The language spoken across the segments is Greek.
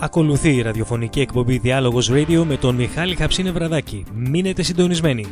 Ακολουθεί η ραδιοφωνική εκπομπή Διάλογος Radio με τον Μιχάλη Χαψίνε Βραδάκη. Μείνετε συντονισμένοι.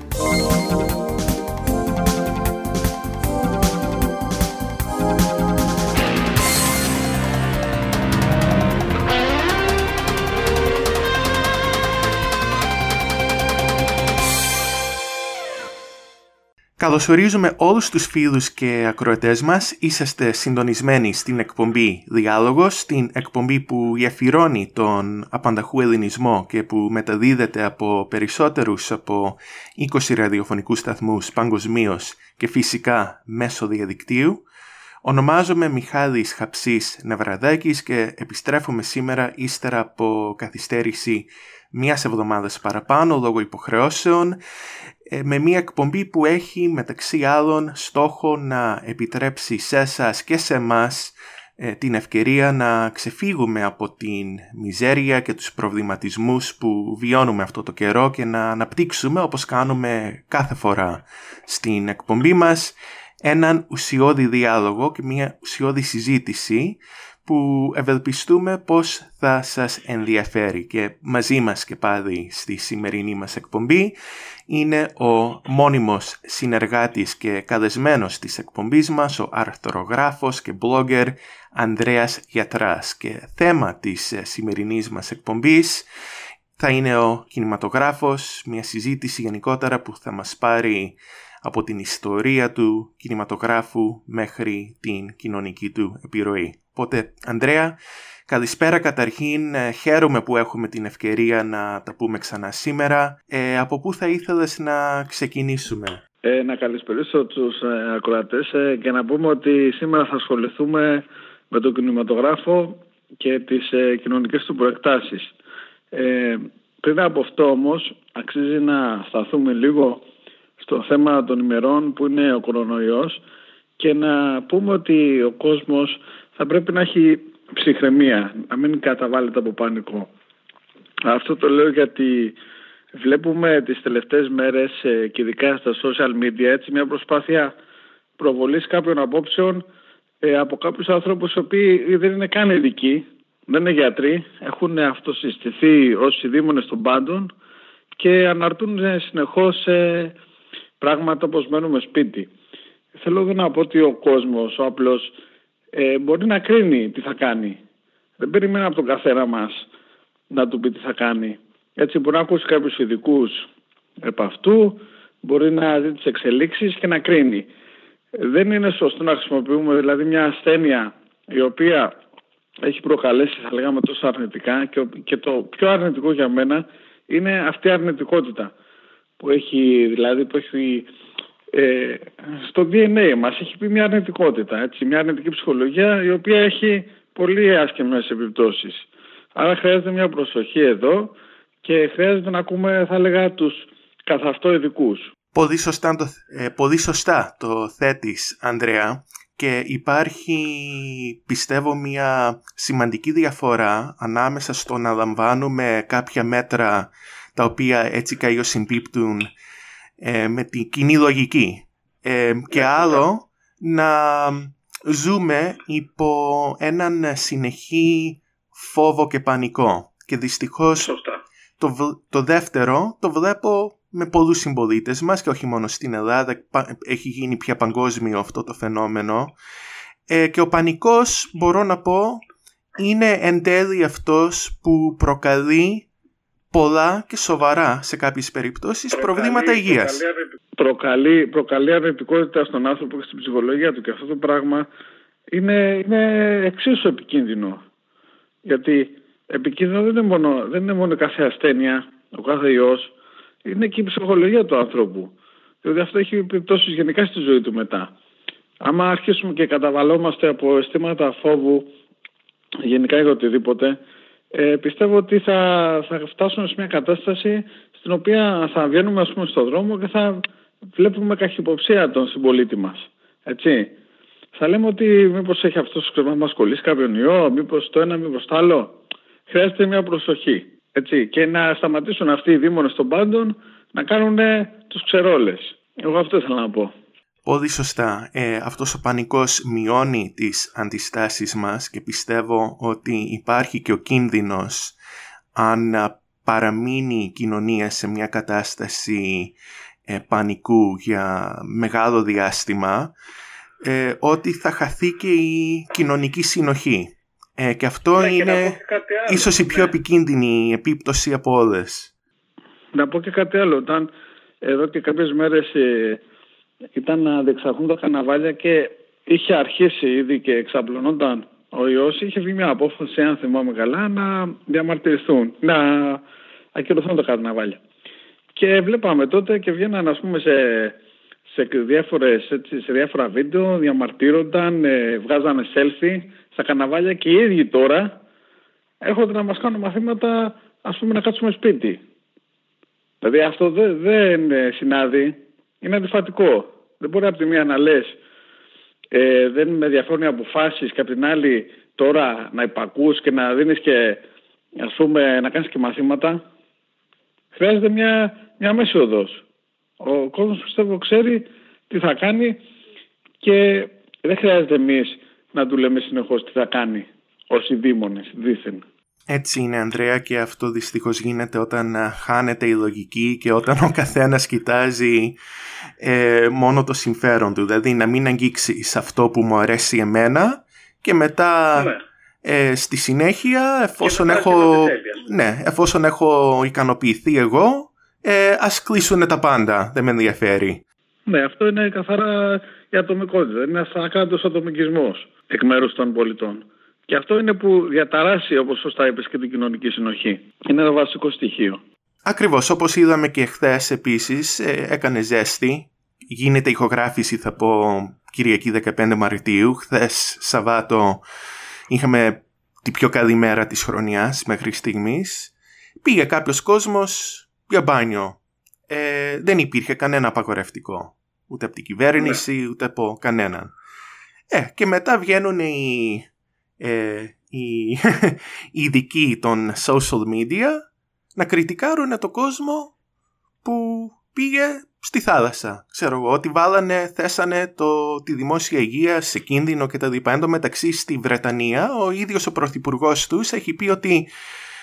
Καλωσορίζουμε όλους τους φίλους και ακροατές μας. Είσαστε συντονισμένοι στην εκπομπή Διάλογος, στην εκπομπή που γεφυρώνει τον απανταχού ελληνισμό και που μεταδίδεται από περισσότερους από 20 ραδιοφωνικούς σταθμούς παγκοσμίως και φυσικά μέσω διαδικτύου. Ονομάζομαι Μιχάλης Χαψής Νευραδάκης και επιστρέφουμε σήμερα ύστερα από καθυστέρηση μιας εβδομάδας παραπάνω λόγω υποχρεώσεων ε, με μια εκπομπή που έχει μεταξύ άλλων στόχο να επιτρέψει σε εσάς και σε εμάς ε, την ευκαιρία να ξεφύγουμε από την μιζέρια και τους προβληματισμούς που βιώνουμε αυτό το καιρό και να αναπτύξουμε όπως κάνουμε κάθε φορά στην εκπομπή μας έναν ουσιώδη διάλογο και μια ουσιώδη συζήτηση που ευελπιστούμε πως θα σας ενδιαφέρει. Και μαζί μας και πάλι στη σημερινή μας εκπομπή είναι ο μόνιμος συνεργάτης και καλεσμένος της εκπομπής μας, ο αρθρογράφος και blogger Ανδρέας Γιατράς. Και θέμα της σημερινής μας εκπομπής θα είναι ο κινηματογράφος, μια συζήτηση γενικότερα που θα μας πάρει από την ιστορία του κινηματογράφου μέχρι την κοινωνική του επιρροή. Οπότε, Ανδρέα, καλησπέρα καταρχήν. Ε, χαίρομαι που έχουμε την ευκαιρία να τα πούμε ξανά σήμερα. Ε, από πού θα ήθελες να ξεκινήσουμε; Ε, να καλησπερίσω τους ε, ακροατές ε, και να πούμε ότι σήμερα θα ασχοληθούμε με τον κινηματογράφο και τις ε, κοινωνικές του προεκτάσεις. Ε, πριν από αυτό όμως αξίζει να σταθούμε λίγο στο θέμα των ημερών που είναι ο κορονοϊός και να πούμε ότι ο κόσμος θα πρέπει να έχει ψυχραιμία, να μην καταβάλλεται από πανικό. Αυτό το λέω γιατί βλέπουμε τις τελευταίες μέρες ε, και ειδικά στα social media έτσι μια προσπάθεια προβολής κάποιων απόψεων ε, από κάποιους ανθρώπους οι οποίοι δεν είναι καν ειδικοί, δεν είναι γιατροί, έχουν αυτοσυστηθεί ως ειδήμονες των πάντων και αναρτούν συνεχώς ε, πράγματα όπως μένουμε σπίτι. Θέλω να πω ότι ο κόσμος, ο απλός, ε, μπορεί να κρίνει τι θα κάνει. Δεν περιμένει από τον καθένα μας να του πει τι θα κάνει. Έτσι μπορεί να ακούσει κάποιους ειδικούς επ' αυτού, μπορεί να δει τις εξελίξεις και να κρίνει. Δεν είναι σωστό να χρησιμοποιούμε δηλαδή μια ασθένεια η οποία έχει προκαλέσει θα λέγαμε τόσο αρνητικά και, και το πιο αρνητικό για μένα είναι αυτή η αρνητικότητα που έχει δηλαδή που έχει ε, στο DNA μας έχει πει μια αρνητικότητα, έτσι, μια αρνητική ψυχολογία η οποία έχει πολύ άσχημες επιπτώσεις. Άρα χρειάζεται μια προσοχή εδώ και χρειάζεται να ακούμε θα έλεγα τους καθ' αυτό ειδικού. Πολύ σωστά, το, ε, πολύ σωστά το θέτεις Ανδρέα και υπάρχει πιστεύω μια σημαντική διαφορά ανάμεσα στο να λαμβάνουμε κάποια μέτρα τα οποία έτσι καλλιώς συμπίπτουν ε, με την κοινή λογική. Ε, και άλλο να ζούμε υπό έναν συνεχή φόβο και πανικό. Και δυστυχώς το, το δεύτερο το βλέπω με πολλούς συμπολίτε μας και όχι μόνο στην Ελλάδα έχει γίνει πια παγκόσμιο αυτό το φαινόμενο ε, και ο πανικός μπορώ να πω είναι εν τέλει αυτός που προκαλεί πολλά και σοβαρά σε κάποιες περιπτώσεις προκαλεί, προβλήματα υγείας. Προκαλεί, προκαλεί αρνητικότητα στον άνθρωπο και στην ψυχολογία του και αυτό το πράγμα είναι, είναι εξίσου επικίνδυνο. Γιατί επικίνδυνο δεν είναι μόνο, δεν είναι μόνο κάθε ασθένεια, ο κάθε ιός, είναι και η ψυχολογία του ανθρώπου. Διότι αυτό έχει επιπτώσεις γενικά στη ζωή του μετά. Άμα αρχίσουμε και καταβαλόμαστε από αισθήματα φόβου, γενικά για οτιδήποτε, ε, πιστεύω ότι θα, θα φτάσουμε σε μια κατάσταση στην οποία θα βγαίνουμε ας πούμε στον δρόμο και θα βλέπουμε καχυποψία τον συμπολίτη μας. Έτσι. Θα λέμε ότι μήπως έχει αυτός να μας κολλήσει κάποιον ιό, μήπως το ένα, μήπως το άλλο. Χρειάζεται μια προσοχή. Έτσι. Και να σταματήσουν αυτοί οι δήμονες των πάντων να κάνουν τους ξερόλες. Εγώ αυτό ήθελα να πω. Πολύ σωστά. Ε, αυτός ο πανικός μειώνει τις αντιστάσεις μας και πιστεύω ότι υπάρχει και ο κίνδυνος αν παραμείνει η κοινωνία σε μια κατάσταση ε, πανικού για μεγάλο διάστημα ε, ότι θα χαθεί και η κοινωνική συνοχή. Ε, και αυτό Ναι, και να είναι πω και κάτι άλλο, ίσως η πιο ναι. επικίνδυνη επίπτωση από όλες. Να πω και κάτι άλλο. Όταν εδώ και κάποιες μέρες ε, ήταν να διεξαχθούν τα καναβάλια και είχε αρχίσει ήδη και εξαπλωνόταν ο ιός, είχε βγει μια απόφαση, αν θυμάμαι καλά, να διαμαρτυρηθούν, να ακυρωθούν τα καρναβάλια. Και βλέπαμε τότε και βγαίναν ας πούμε σε, σε, διάφορες, έτσι, σε διάφορα βίντεο, διαμαρτύρονταν, ε, βγάζανε selfie στα καναβάλια και οι ίδιοι τώρα έρχονται να μας κάνουν μαθήματα ας πούμε να κάτσουμε σπίτι. Δηλαδή αυτό δεν, δεν ε, συνάδει, είναι αντιφατικό. Δεν μπορεί από τη μία να λες ε, δεν με ενδιαφέρουν οι αποφάσεις και από την άλλη τώρα να υπακούς και να δίνεις και ας πούμε να κάνεις και μαθήματα. Χρειάζεται μια, μια μέση οδός. Ο κόσμος πιστεύω ξέρει τι θα κάνει και δεν χρειάζεται εμείς να του λέμε συνεχώς τι θα κάνει ως οι δήμονες δήθεν. Έτσι είναι Ανδρέα και αυτό δυστυχώς γίνεται όταν α, χάνεται η λογική και όταν ο καθένας κοιτάζει ε, μόνο το συμφέρον του. Δηλαδή να μην αγγίξει σε αυτό που μου αρέσει εμένα και μετά Ναι. ε, στη συνέχεια εφόσον μετά έχω, αρχίζει να ναι, εφόσον έχω ικανοποιηθεί εγώ ε, ας κλείσουν τα πάντα, δεν με ενδιαφέρει. Ναι, αυτό είναι καθαρά η ατομικότητα. Είναι ένας ακράτος ατομικισμός εκ μέρους των πολιτών. Και αυτό είναι που διαταράσσει, όπως σωστά είπες, και την κοινωνική συνοχή. Είναι ένα βασικό στοιχείο. Ακριβώς, όπως είδαμε και χθες επίσης, ε, έκανε ζέστη. Γίνεται ηχογράφηση, θα πω, Κυριακή 15 Μαρτίου. Χθες, Σαββάτο, είχαμε την πιο καλή μέρα της χρονιάς μέχρι στιγμής. Πήγε κάποιος κόσμος για μπάνιο. Ε, δεν υπήρχε κανένα απαγορευτικό. Ούτε από την κυβέρνηση, ούτε από κανέναν. Ε, και μετά βγαίνουν οι, ε, οι, οι ειδικοί των social media να κριτικάρουν το κόσμο που πήγε στη θάλασσα. Ξέρω εγώ, ότι βάλανε, θέσανε το, τη δημόσια υγεία σε κίνδυνο και τα λοιπά. Εν τω μεταξύ στη Βρετανία ο ίδιος ο πρωθυπουργός τους έχει πει ότι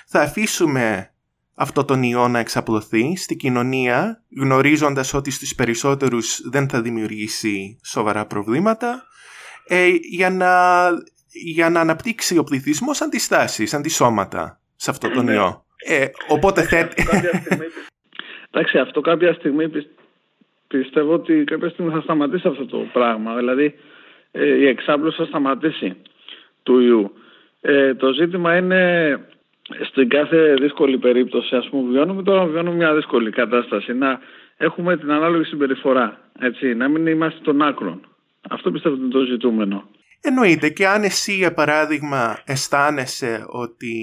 θα αφήσουμε αυτό τον ιό να εξαπλωθεί στη κοινωνία γνωρίζοντας ότι στους περισσότερους δεν θα δημιουργήσει σοβαρά προβλήματα ε, για, να, για να αναπτύξει ο πληθυσμός αντιστάσεις, αντισώματα σε αυτό τον Ναι. ιό. Ε, οπότε θέτει... Κάποια στιγμή... Εντάξει, αυτό κάποια στιγμή πι- πιστεύω ότι κάποια στιγμή θα σταματήσει αυτό το πράγμα. Δηλαδή ε, η εξάπλωση θα σταματήσει του ιού. Ε, το ζήτημα είναι στην κάθε δύσκολη περίπτωση, ας πούμε, βιώνουμε τώρα βιώνουμε μια δύσκολη κατάσταση, να έχουμε την ανάλογη συμπεριφορά, έτσι, να μην είμαστε των άκρων. Αυτό πιστεύω ότι είναι το ζητούμενο. Εννοείται και αν εσύ για παράδειγμα αισθάνεσαι ότι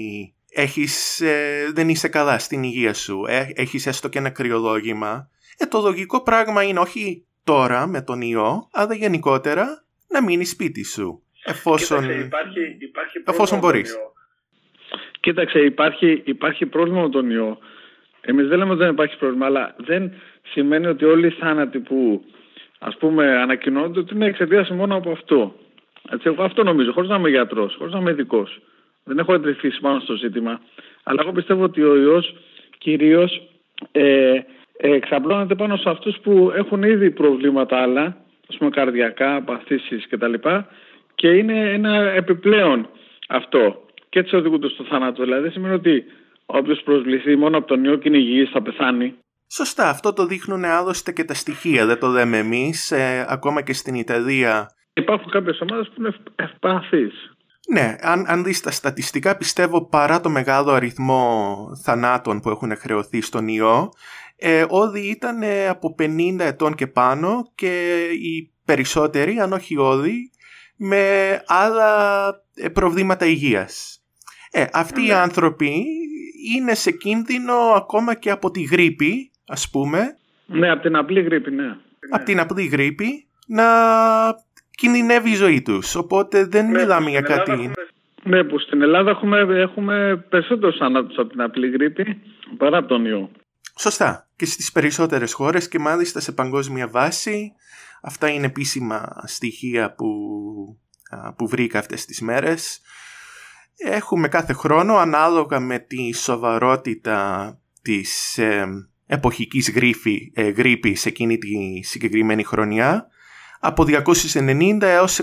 έχεις, ε, δεν είσαι καλά στην υγεία σου, ε, έχεις έστω και ένα κρυολόγημα, ε, το λογικό πράγμα είναι όχι τώρα με τον ιό, αλλά γενικότερα να μείνεις σπίτι σου. Εφόσον... Κοίταξε, υπάρχει, υπάρχει εφόσον πρόβλημα με μπορείς. τον ιό. Κοίταξε, υπάρχει, υπάρχει πρόβλημα με τον ιό. Εμείς δεν λέμε ότι δεν υπάρχει πρόβλημα, αλλά δεν σημαίνει ότι όλοι οι θάνατοι που ας πούμε ανακοινώνονται ότι είναι εξαιτίας μόνο από αυτό. Έτσι, εγώ αυτό νομίζω, χωρίς να είμαι γιατρός, χωρίς να είμαι ειδικός. Δεν έχω εντρυφήσει πάνω στο ζήτημα. Αλλά εγώ πιστεύω ότι ο ιός κυρίως ε, ε, εξαπλώνεται πάνω σε αυτούς που έχουν ήδη προβλήματα άλλα, ας πούμε καρδιακά, παθήσεις κτλ. Και είναι ένα επιπλέον αυτό. Και έτσι οδηγούνται στο θάνατο. Δηλαδή δεν σημαίνει ότι όποιος προσβληθεί μόνο από τον ιό και είναι υγιής θα πεθάνει. Σωστά, αυτό το δείχνουν άλλωστε και τα στοιχεία, δεν το λέμε εμείς, ε, ακόμα και στην Ιταλία. Υπάρχουν κάποιες ομάδες που είναι ευπ- ευπαθείς. Ναι, αν, αν δεις τα στατιστικά πιστεύω παρά το μεγάλο αριθμό θανάτων που έχουν χρεωθεί στον ιό, ε, όλοι ήταν ε, από 50 ετών και πάνω και οι περισσότεροι, αν όχι όλοι, με άλλα ε, προβλήματα υγείας. Ε, αυτοί οι Ναι. άνθρωποι είναι σε κίνδυνο ακόμα και από τη γρήπη, ας πούμε, Ναι, από την απλή γρήπη, ναι. από την απλή γρήπη, να κινδυνεύει η ζωή τους. Οπότε δεν Ναι, μιλάμε που για στην Ελλάδα κάτι... έχουμε- Ναι, που στην Ελλάδα έχουμε, έχουμε περισσότερους θανάτους από την απλή γρήπη παρά από τον ιό. Σωστά. Και στις περισσότερες χώρες και μάλιστα σε παγκόσμια βάση Αυτά είναι επίσημα στοιχεία που, που βρήκα αυτές τις μέρες. Έχουμε κάθε χρόνο ανάλογα με τη σοβαρότητα της ε, εποχικής γρήφη, ε, γρήπης εκείνη τη συγκεκριμένη χρονιά από 290 έως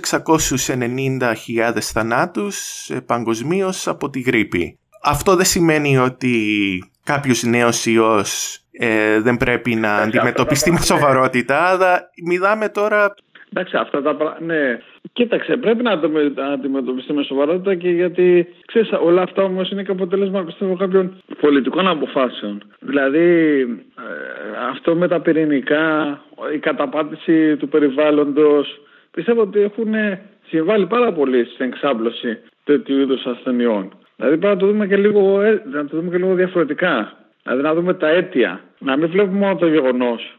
690.000 θανάτους ε, παγκοσμίως από τη γρήπη. Αυτό δεν σημαίνει ότι κάποιος νέος ιός ε, δεν πρέπει να αντιμετωπιστεί με σοβαρότητα, αλλά μιλάμε τώρα... Εντάξει, αυτά τα πράγματα, ναι. Κοίταξε, πρέπει να το αντιμετωπιστεί με σοβαρότητα και γιατί ξέρεις, όλα αυτά όμως είναι και αποτέλεσμα πιστεύω κάποιων πολιτικών αποφάσεων. Δηλαδή ε, αυτό με τα πυρηνικά, η καταπάτηση του περιβάλλοντος, πιστεύω ότι έχουν συμβάλει πάρα πολύ στην εξάπλωση τέτοιου είδους ασθενειών. Δηλαδή πρέπει να το δούμε και λίγο, ε, να το δούμε και λίγο διαφορετικά. Δηλαδή να δούμε τα αίτια. Να μην βλέπουμε μόνο το γεγονός.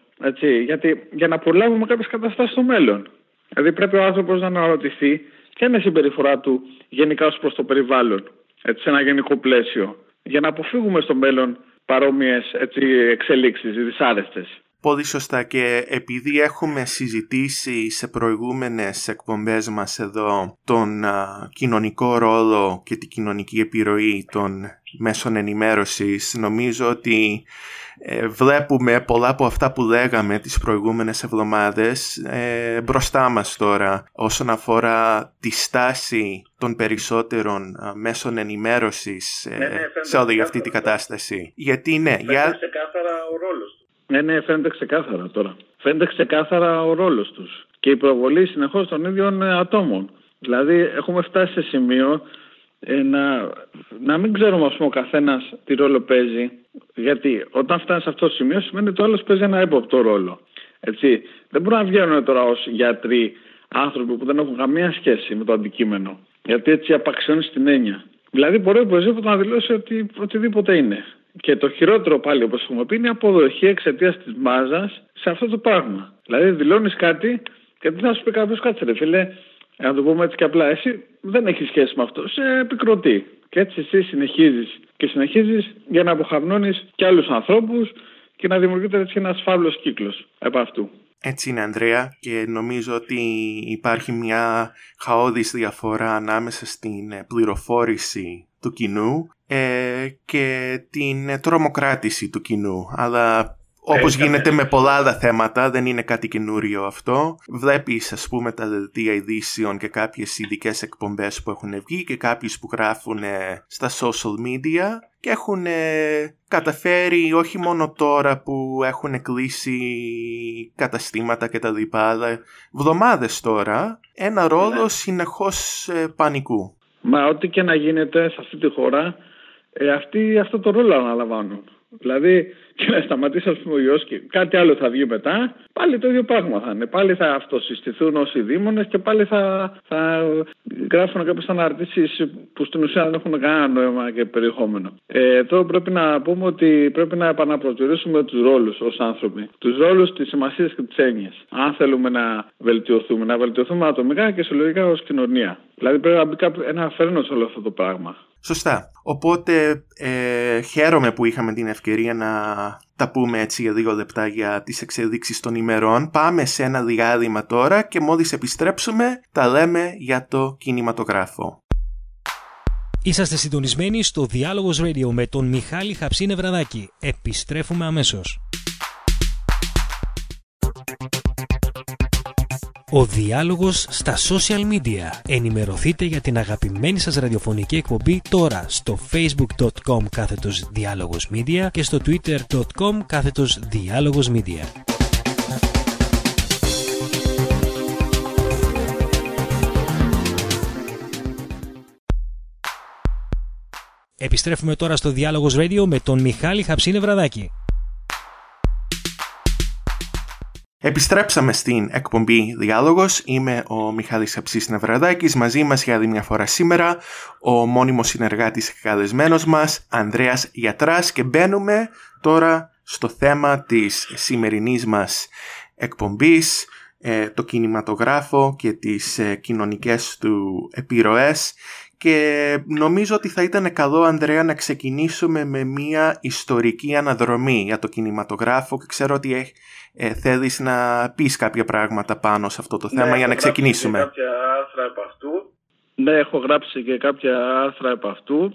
Γιατί για να προλάβουμε κάποιες καταστάσεις στο μέλλον. Δηλαδή πρέπει ο άνθρωπος να αναρωτηθεί ποια είναι η συμπεριφορά του γενικά ως προς το περιβάλλον. Έτσι, σε ένα γενικό πλαίσιο. Για να αποφύγουμε στο μέλλον παρόμοιες εξελίξεις δυσάρεστες. Πολύ σωστά και επειδή έχουμε συζητήσει σε προηγούμενες εκπομπές μας εδώ τον κοινωνικό ρόλο και την κοινωνική επιρροή των μέσων ενημέρωσης νομίζω ότι ε, βλέπουμε πολλά από αυτά που λέγαμε τις προηγούμενες εβδομάδες ε, μπροστά μας τώρα όσον αφορά τη στάση των περισσότερων μέσων ενημέρωσης ε, ναι, ναι, σε όλη αυτή την κατάσταση. Γιατί ναι, για... ξεκάθαρα ο ρόλος τους. Ναι, ναι, φαίνεται ξεκάθαρα τώρα. Φαίνεται ξεκάθαρα ο ρόλος τους και η προβολή συνεχώς των ίδιων ατόμων. Δηλαδή έχουμε φτάσει σε σημείο ε, να, να μην ξέρουμε ας πούμε, ο καθένας τι ρόλο παίζει. Γιατί όταν φτάνεις σε αυτό το σημείο σημαίνει ότι ο άλλος παίζει ένα έποπτο ρόλο. Έτσι. Δεν μπορούν να βγαίνουν τώρα ως γιατροί άνθρωποι που δεν έχουν καμία σχέση με το αντικείμενο. Γιατί έτσι απαξιώνεις την έννοια. Δηλαδή μπορεί οπωσδήποτε να δηλώσει ότι οτιδήποτε είναι. Και το χειρότερο πάλι όπως έχουμε πει είναι η αποδοχή εξαιτίας της μάζας σε αυτό το πράγμα. Δηλαδή δηλώνεις κάτι και τι να σου πει κάποιος κάτσε ρε φίλε, να το πούμε έτσι και απλά, εσύ δεν έχει σχέση με αυτό, σε επικροτεί. Και έτσι εσύ συνεχίζεις και συνεχίζεις για να αποχαρνώνει και άλλους ανθρώπους και να δημιουργείται έτσι ένας φαύλος κύκλος επ' αυτού. Έτσι είναι Ανδρέα και νομίζω ότι υπάρχει μια χαόδης διαφορά ανάμεσα στην πληροφόρηση του κοινού ε, και την τρομοκράτηση του κοινού. Αλλά όπως γίνεται με πολλά άλλα θέματα, δεν είναι κάτι καινούριο αυτό. Βλέπεις ας πούμε τα δελτία ειδήσεων και κάποιες ειδικές εκπομπές που έχουν βγει και κάποιες που γράφουν στα social media και έχουν καταφέρει όχι μόνο τώρα που έχουν κλείσει καταστήματα και τα λοιπά, αλλά βδομάδες τώρα, ένα ρόλο ναι. συνεχώς ε, πανικού. Μα ό,τι και να γίνεται σε αυτή τη χώρα, ε, αυτοί αυτό το ρόλο αναλαμβάνουν. Δηλαδή, και να σταματήσει, ας πούμε, ο ιός και κάτι άλλο θα βγει μετά, πάλι το ίδιο πράγμα θα είναι. Πάλι θα αυτοσυστηθούν όσοι δήμονες και πάλι θα, θα γράφουν κάποιες αναρτήσεις που στην ουσία δεν έχουν κανένα νόημα και περιεχόμενο. Ε, εδώ πρέπει να πούμε ότι πρέπει να επαναπροσδιορίσουμε τους ρόλους ως άνθρωποι. Τους ρόλους, τι σημασίε και τι έννοιε. Αν θέλουμε να βελτιωθούμε, να βελτιωθούμε ατομικά και συλλογικά ως κοινωνία. Δηλαδή πρέπει να μπει ένα φέρνο σε όλο αυτό το πράγμα. Σωστά. Οπότε ε, χαίρομαι που είχαμε την ευκαιρία να τα πούμε έτσι για δύο λεπτά για τις εξελίξεις των ημερών. Πάμε σε ένα διάδημα τώρα και μόλις επιστρέψουμε τα λέμε για το κινηματογράφο. Είσαστε συντονισμένοι στο Διάλογος Radio με τον Μιχάλη Χαψίνε Βραδάκη. Επιστρέφουμε αμέσως. Ο διάλογος στα social media. Ενημερωθείτε για την αγαπημένη σας ραδιοφωνική εκπομπή τώρα στο facebook.com κάθετος διάλογος media και στο twitter.com κάθετος διάλογος media. Επιστρέφουμε τώρα στο Διάλογος Radio με τον Μιχάλη Χαψίνε Βραδάκη. Επιστρέψαμε στην εκπομπή Διάλογος. Είμαι ο Μιχάλης Αψής Νευραδάκης. Μαζί μας για άλλη μια φορά σήμερα ο μόνιμος συνεργάτης και καλεσμένος μας Ανδρέας Γιατράς και μπαίνουμε τώρα στο θέμα της σημερινής μας εκπομπής ε, το κινηματογράφο και τις ε, κοινωνικές του επιρροές και νομίζω ότι θα ήταν καλό Ανδρέα να ξεκινήσουμε με μια ιστορική αναδρομή για το κινηματογράφο και ξέρω ότι ε, θέλεις να πεις κάποια πράγματα πάνω σε αυτό το θέμα ναι, για να ξεκινήσουμε. κάποια άρθρα από αυτού. Ναι, έχω γράψει και κάποια άρθρα από αυτού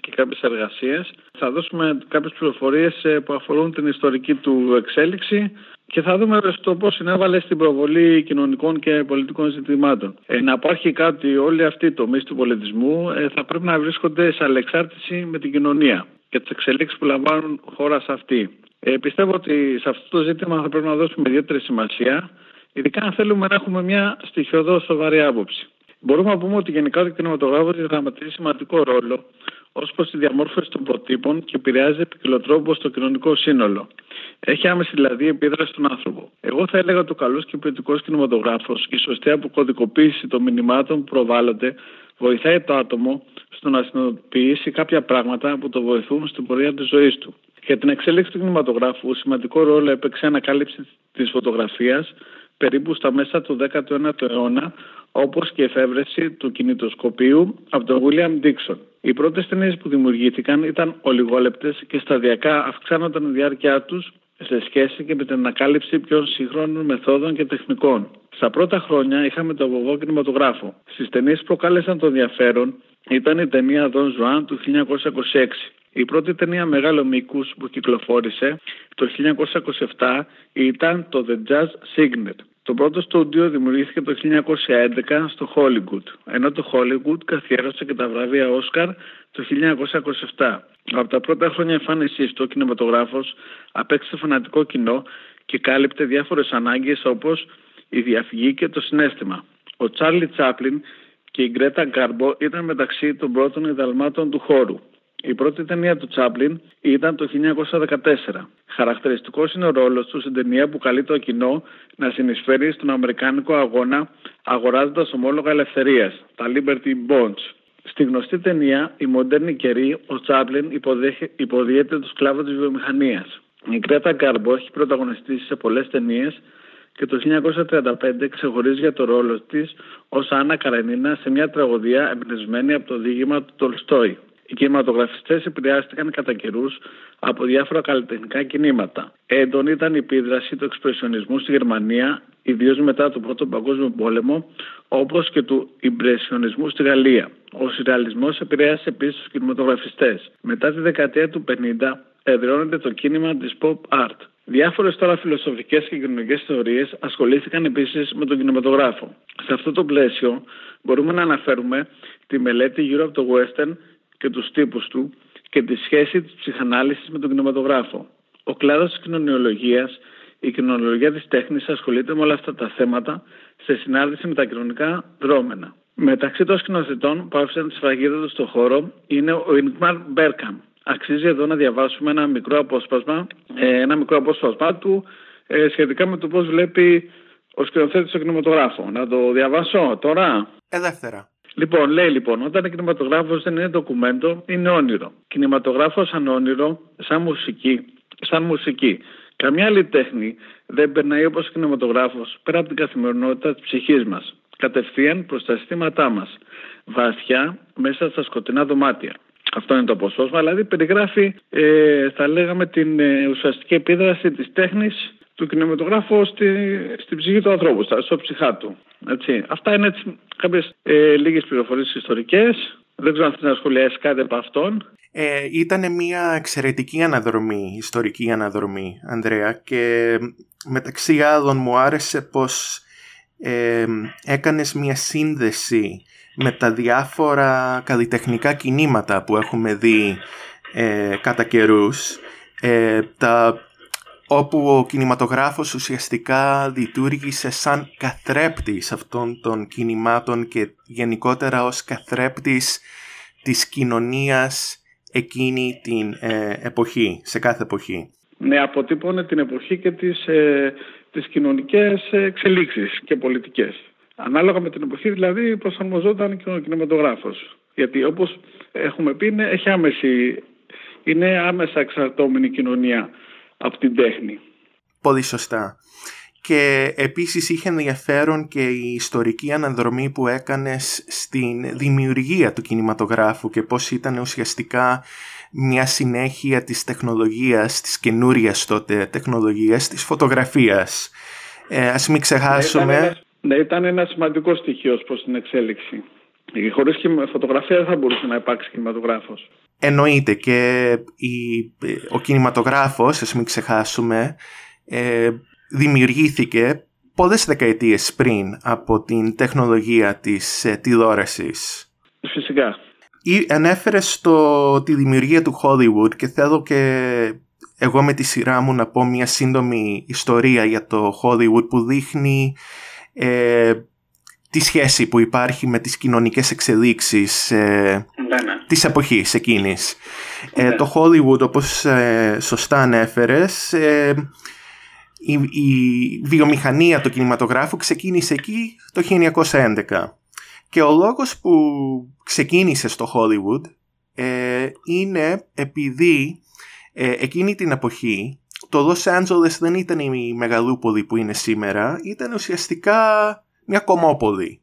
και κάποιες εργασίες. Θα δώσουμε κάποιες πληροφορίες ε, που αφορούν την ιστορική του εξέλιξη και θα δούμε στο πώς συνέβαλε στην προβολή κοινωνικών και πολιτικών ζητημάτων. Ε, να υπάρχει κάτι, όλοι αυτοί οι τομείς του πολιτισμού ε, θα πρέπει να βρίσκονται σε αλεξάρτηση με την κοινωνία και τις εξελίξεις που λαμβάνουν χώρα σε αυτή. Ε, πιστεύω ότι σε αυτό το ζήτημα θα πρέπει να δώσουμε ιδιαίτερη σημασία, ειδικά αν θέλουμε να έχουμε μια στοιχειοδός σοβαρή άποψη. Μπορούμε να πούμε ότι γενικά ο κινηματογράφος διαδραματίζει σημαντικό ρόλο ως προς τη διαμόρφωση των προτύπων και επηρεάζει επικοινωτρόπο στο κοινωνικό σύνολο. Έχει άμεση δηλαδή επίδραση στον άνθρωπο. Εγώ θα έλεγα ότι ο καλός και ποιοτικός κινηματογράφος και η σωστή αποκωδικοποίηση των μηνυμάτων που προβάλλονται βοηθάει το άτομο στο να συνειδητοποιήσει κάποια πράγματα που το βοηθούν στην πορεία της ζωής του. Για την εξέλιξη του κινηματογράφου, σημαντικό ρόλο έπαιξε η ανακάλυψη της φωτογραφίας περίπου στα μέσα του 19ου αιώνα, όπως και η εφεύρεση του κινητοσκοπίου από τον William Dixon. Οι πρώτες ταινίες που δημιουργήθηκαν ήταν ολιγόλεπτες και σταδιακά αυξάνονταν η διάρκεια τους σε σχέση και με την ανακάλυψη πιο σύγχρονων μεθόδων και τεχνικών. Στα πρώτα χρόνια είχαμε το βοβό κινηματογράφο. Στις ταινίες που προκάλεσαν το ενδιαφέρον ήταν η ταινία Don Juan του 1926. Η πρώτη ταινία μεγάλο μήκους που κυκλοφόρησε το 1927 ήταν το The Jazz Signet. Το πρώτο στούντιο δημιουργήθηκε το 1911 στο Hollywood, ενώ το Hollywood καθιέρωσε και τα βραβεία Όσκαρ το 1927. Από τα πρώτα χρόνια εμφάνισή του, ο κινηματογράφος απέκτησε φανατικό κοινό και κάλυπτε διάφορες ανάγκες όπως η διαφυγή και το συνέστημα. Ο Τσάρλι Τσάπλιν και η Γκρέτα Γκάρμπο ήταν μεταξύ των πρώτων ιδαλμάτων του χώρου. Η πρώτη ταινία του Τσάπλιν ήταν το 1914. Χαρακτηριστικός είναι ο ρόλος του στην ταινία που καλεί το κοινό να συνεισφέρει στον Αμερικάνικο αγώνα αγοράζοντας ομόλογα ελευθερίας, τα Liberty Bonds. Στη γνωστή ταινία «Η μοντέρνη καιρή», ο Τσάπλιν υποδίεται τους κλάβου της βιομηχανίας. Η Κρέτα Γκάρμπο έχει πρωταγωνιστήσει σε πολλές ταινίες και το 1935 ξεχωρίζει για το ρόλο της ως Άννα Καρενίνα σε μια τραγωδία εμπνευσμένη από το δίγημα του Τολστόη. Οι κινηματογραφιστές επηρεάστηκαν κατά καιρούς από διάφορα καλλιτεχνικά κινήματα. Έντονη ήταν η επίδραση του εξπρεσιονισμού στη Γερμανία, ιδίως μετά τον Πρώτο Παγκόσμιο Πόλεμο, όπως και του Ιμπρεσιονισμού στη Γαλλία. Ο σειρεαλισμός επηρέασε επίσης τους κινηματογραφιστές. Μετά τη δεκαετία του 50 εδραιώνεται το κίνημα της pop art. Διάφορες τώρα φιλοσοφικές και κοινωνικές θεωρίες ασχολήθηκαν επίσης με τον κινηματογράφο. Σε αυτό το πλαίσιο μπορούμε να αναφέρουμε τη μελέτη γύρω από το western και τους τύπους του και τη σχέση της ψυχανάλυσης με τον κινηματογράφο. Ο κλάδος της κοινωνιολογίας, η κοινωνιολογία της τέχνης ασχολείται με όλα αυτά τα θέματα σε συνάρτηση με τα κοινωνικά δρόμενα. Μεταξύ των σκηνοθετών που άφησαν τη σφραγίδα τους στον χώρο είναι ο Ινγκμαρ Μπέρκαμ. Αξίζει εδώ να διαβάσουμε ένα μικρό απόσπασμα, ε, ένα μικρό απόσπασμα του ε, σχετικά με το πώς βλέπει ο σκηνοθέτης στο κινηματογράφο. Να το διαβάσω τώρα. Ελεύθερα. Λοιπόν, λέει λοιπόν, όταν ο κινηματογράφος δεν είναι ντοκουμέντο, είναι όνειρο. Κινηματογράφος σαν όνειρο, σαν μουσική, σαν μουσική. Καμιά άλλη τέχνη δεν περνάει όπως ο κινηματογράφος πέρα από την καθημερινότητα της ψυχής μας. Κατευθείαν προς τα αισθήματά μας. Βαθιά μέσα στα σκοτεινά δωμάτια. Αυτό είναι το αποσπάσμα, δηλαδή περιγράφει, ε, θα λέγαμε, την ε, ουσιαστική επίδραση της τέχνης του κινηματογράφου στη, στην ψυχή του ανθρώπου, στο ψυχά του. Έτσι. Αυτά είναι έτσι κάποιες ε, λίγες πληροφορίες ιστορικές. Δεν ξέρω αν θέλει να σχολιάσεις κάτι από αυτόν. Ε, ήταν μια εξαιρετική αναδρομή, ιστορική αναδρομή, Ανδρέα, και μεταξύ άλλων μου άρεσε πως ε, έκανες μια σύνδεση με τα διάφορα καλλιτεχνικά κινήματα που έχουμε δει ε, κατά καιρούς, ε, τα όπου ο κινηματογράφος ουσιαστικά λειτουργήσε σαν καθρέπτης αυτών των κινημάτων και γενικότερα ως καθρέπτης της κοινωνίας εκείνη την ε, εποχή, σε κάθε εποχή. Ναι, αποτύπωνε την εποχή και τις, ε, τις κοινωνικές εξελίξεις και πολιτικές. Ανάλογα με την εποχή δηλαδή προσαρμοζόταν και ο κινηματογράφος. Γιατί όπως έχουμε πει είναι, έχει άμεση, είναι άμεσα εξαρτώμενη κοινωνία από την τέχνη. Πολύ σωστά. και επίσης είχε ενδιαφέρον και η ιστορική αναδρομή που έκανες στην δημιουργία του κινηματογράφου και πώς ήταν ουσιαστικά μια συνέχεια της τεχνολογίας, της καινούρια τότε τεχνολογίας, της φωτογραφίας. Ε, ας μην ξεχάσουμε... Ναι, ήταν ένα σημαντικός στοιχείο προς την εξέλιξη. Χωρίς φωτογραφία δεν θα μπορούσε να υπάρξει κινηματογράφος. Εννοείται και η, ο κινηματογράφος, ας μην ξεχάσουμε, ε, δημιουργήθηκε πολλές δεκαετίες πριν από την τεχνολογία της ε, τηλεόρασης. Φυσικά. Ή ανέφερε στο, τη δημιουργία του Hollywood και θέλω και εγώ με τη σειρά μου να πω μια σύντομη ιστορία για το Hollywood που δείχνει ε, τη σχέση που υπάρχει με τις κοινωνικές εξελίξεις ε, ναι, ναι. της εποχής εκείνης. Ε, ναι. το Hollywood όπως ε, σωστά ανέφερες η, η βιομηχανία του κινηματογράφου ξεκίνησε εκεί το 1911 και ο λόγος που ξεκίνησε στο Hollywood ε, είναι επειδή ε, εκείνη την εποχή το Los Angeles δεν ήταν η μεγαλούπολη που είναι σήμερα, ήταν ουσιαστικά μια κομμόπολη.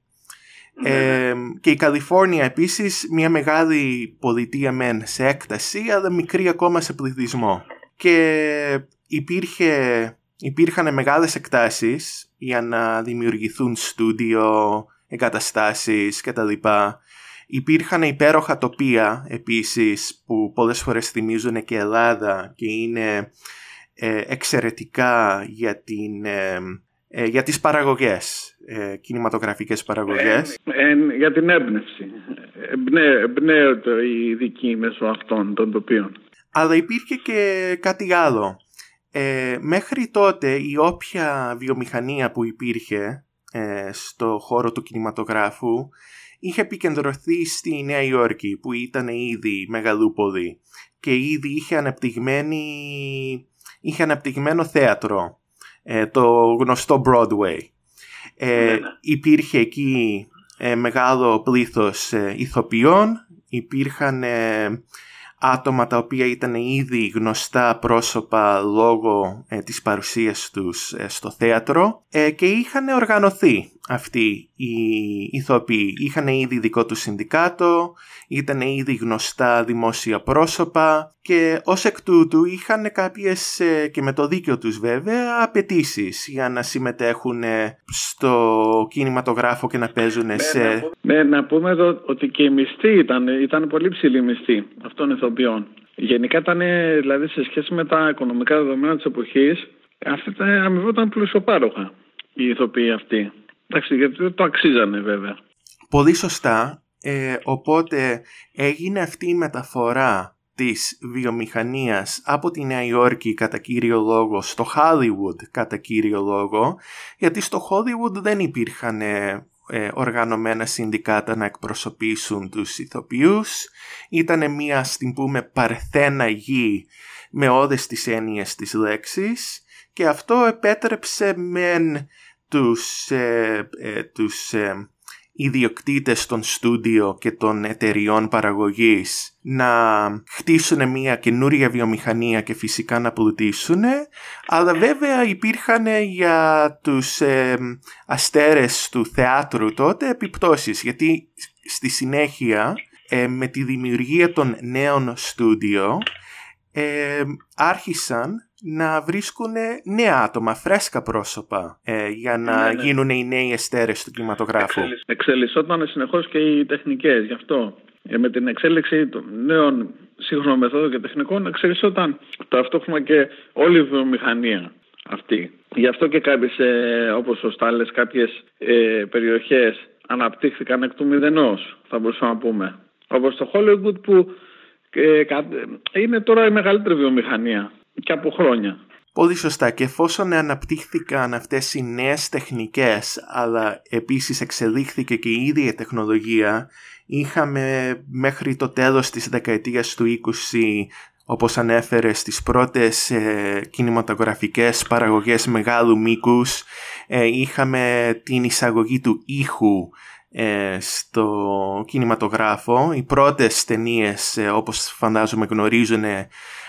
Ναι, ναι. Ε, και η Καλιφόρνια επίσης μια μεγάλη πολιτεία μεν σε έκταση αλλά μικρή ακόμα σε πληθυσμό. Και υπήρχε υπήρχαν μεγάλες εκτάσεις για να δημιουργηθούν στούντιο, εγκαταστάσεις κτλ. Υπήρχαν υπέροχα τοπία επίσης που πολλές φορές θυμίζουν και Ελλάδα και είναι ε, εξαιρετικά για, την, ε, ε, για τις παραγωγές, ε, κινηματογραφικές παραγωγές. για την έμπνευση. Εμπνέονται οι δικοί μέσω αυτών των τοπίων. Αλλά υπήρχε και κάτι άλλο. Ε, μέχρι τότε η όποια βιομηχανία που υπήρχε ε, στο χώρο του κινηματογράφου είχε επικεντρωθεί στη Νέα Υόρκη που ήταν ήδη μεγαλούπολη και ήδη είχε, αναπτυγμένη, είχε αναπτυγμένο θέατρο, ε, το γνωστό Broadway. Ε, ναι, ναι. Υπήρχε εκεί μεγάλο πλήθος ηθοποιών, υπήρχαν άτομα τα οποία ήταν ήδη γνωστά πρόσωπα λόγω ε, της παρουσίας τους ε, στο θέατρο ε, και είχαν οργανωθεί αυτοί οι ηθοποιοί. Είχαν ήδη δικό τους συνδικάτο, ήταν ήδη γνωστά δημόσια πρόσωπα και ως εκ τούτου είχαν κάποιες και με το δίκιο τους βέβαια απαιτήσεις για να συμμετέχουν στο κινηματογράφο και να παίζουν ναι, σε... Ναι, να πούμε εδώ ότι και οι μισθοί ήταν, ήταν πολύ ψηλοί μισθοί αυτών ηθοποιών. Γενικά ήταν, δηλαδή σε σχέση με τα οικονομικά δεδομένα της εποχής, αυτά αμοιβόταν πλουσιοπάροχα οι ηθοποιοί αυτοί. Εντάξει, γιατί το αξίζανε βέβαια. Πολύ σωστά. Ε, οπότε έγινε αυτή η μεταφορά της βιομηχανίας από τη Νέα Υόρκη κατά κύριο λόγο στο Hollywood κατά κύριο λόγο γιατί στο Hollywood δεν υπήρχαν ε, ε, οργανωμένα συνδικάτα να εκπροσωπήσουν τους ηθοποιούς ήταν μια στην πούμε παρθένα γη με όλες τις έννοιες της λέξης και αυτό επέτρεψε μεν τους, ε, ε, τους ε, ιδιοκτήτες των στούντιο και των εταιριών παραγωγής να χτίσουν μια καινούρια βιομηχανία και φυσικά να πλουτίσουν αλλά βέβαια υπήρχαν για τους ε, αστέρες του θεάτρου τότε επιπτώσεις γιατί στη συνέχεια με τη δημιουργία των νέων στούντιο άρχισαν να βρίσκουν νέα άτομα, φρέσκα πρόσωπα ε, για να ναι, ναι. γίνουν οι νέοι εστέρες του κινηματογράφου. Εξελισσόταν συνεχώς και οι τεχνικές, γι' αυτό. Ε, με την εξέλιξη των νέων σύγχρονων μεθόδων και τεχνικών εξελισσόταν ταυτόχρονα και όλη η βιομηχανία αυτή. Γι' αυτό και κάποιες, ε, όπως σωστά λες, κάποιες ε, περιοχές αναπτύχθηκαν εκ του μηδενός, θα μπορούσαμε να πούμε. Όπως το Hollywood που ε, είναι τώρα η μεγαλύτερη βιομηχανία και από χρόνια. Πολύ σωστά και εφόσον αναπτύχθηκαν αυτές οι νέες τεχνικές αλλά επίσης εξελίχθηκε και η ίδια τεχνολογία είχαμε μέχρι το τέλος της δεκαετίας του 20 όπως ανέφερε στις πρώτες ε, κινηματογραφικές παραγωγές μεγάλου μήκους ε, είχαμε την εισαγωγή του ήχου ε, στο κινηματογράφο. Οι πρώτες ταινίες, ε, όπως φαντάζομαι γνωρίζουν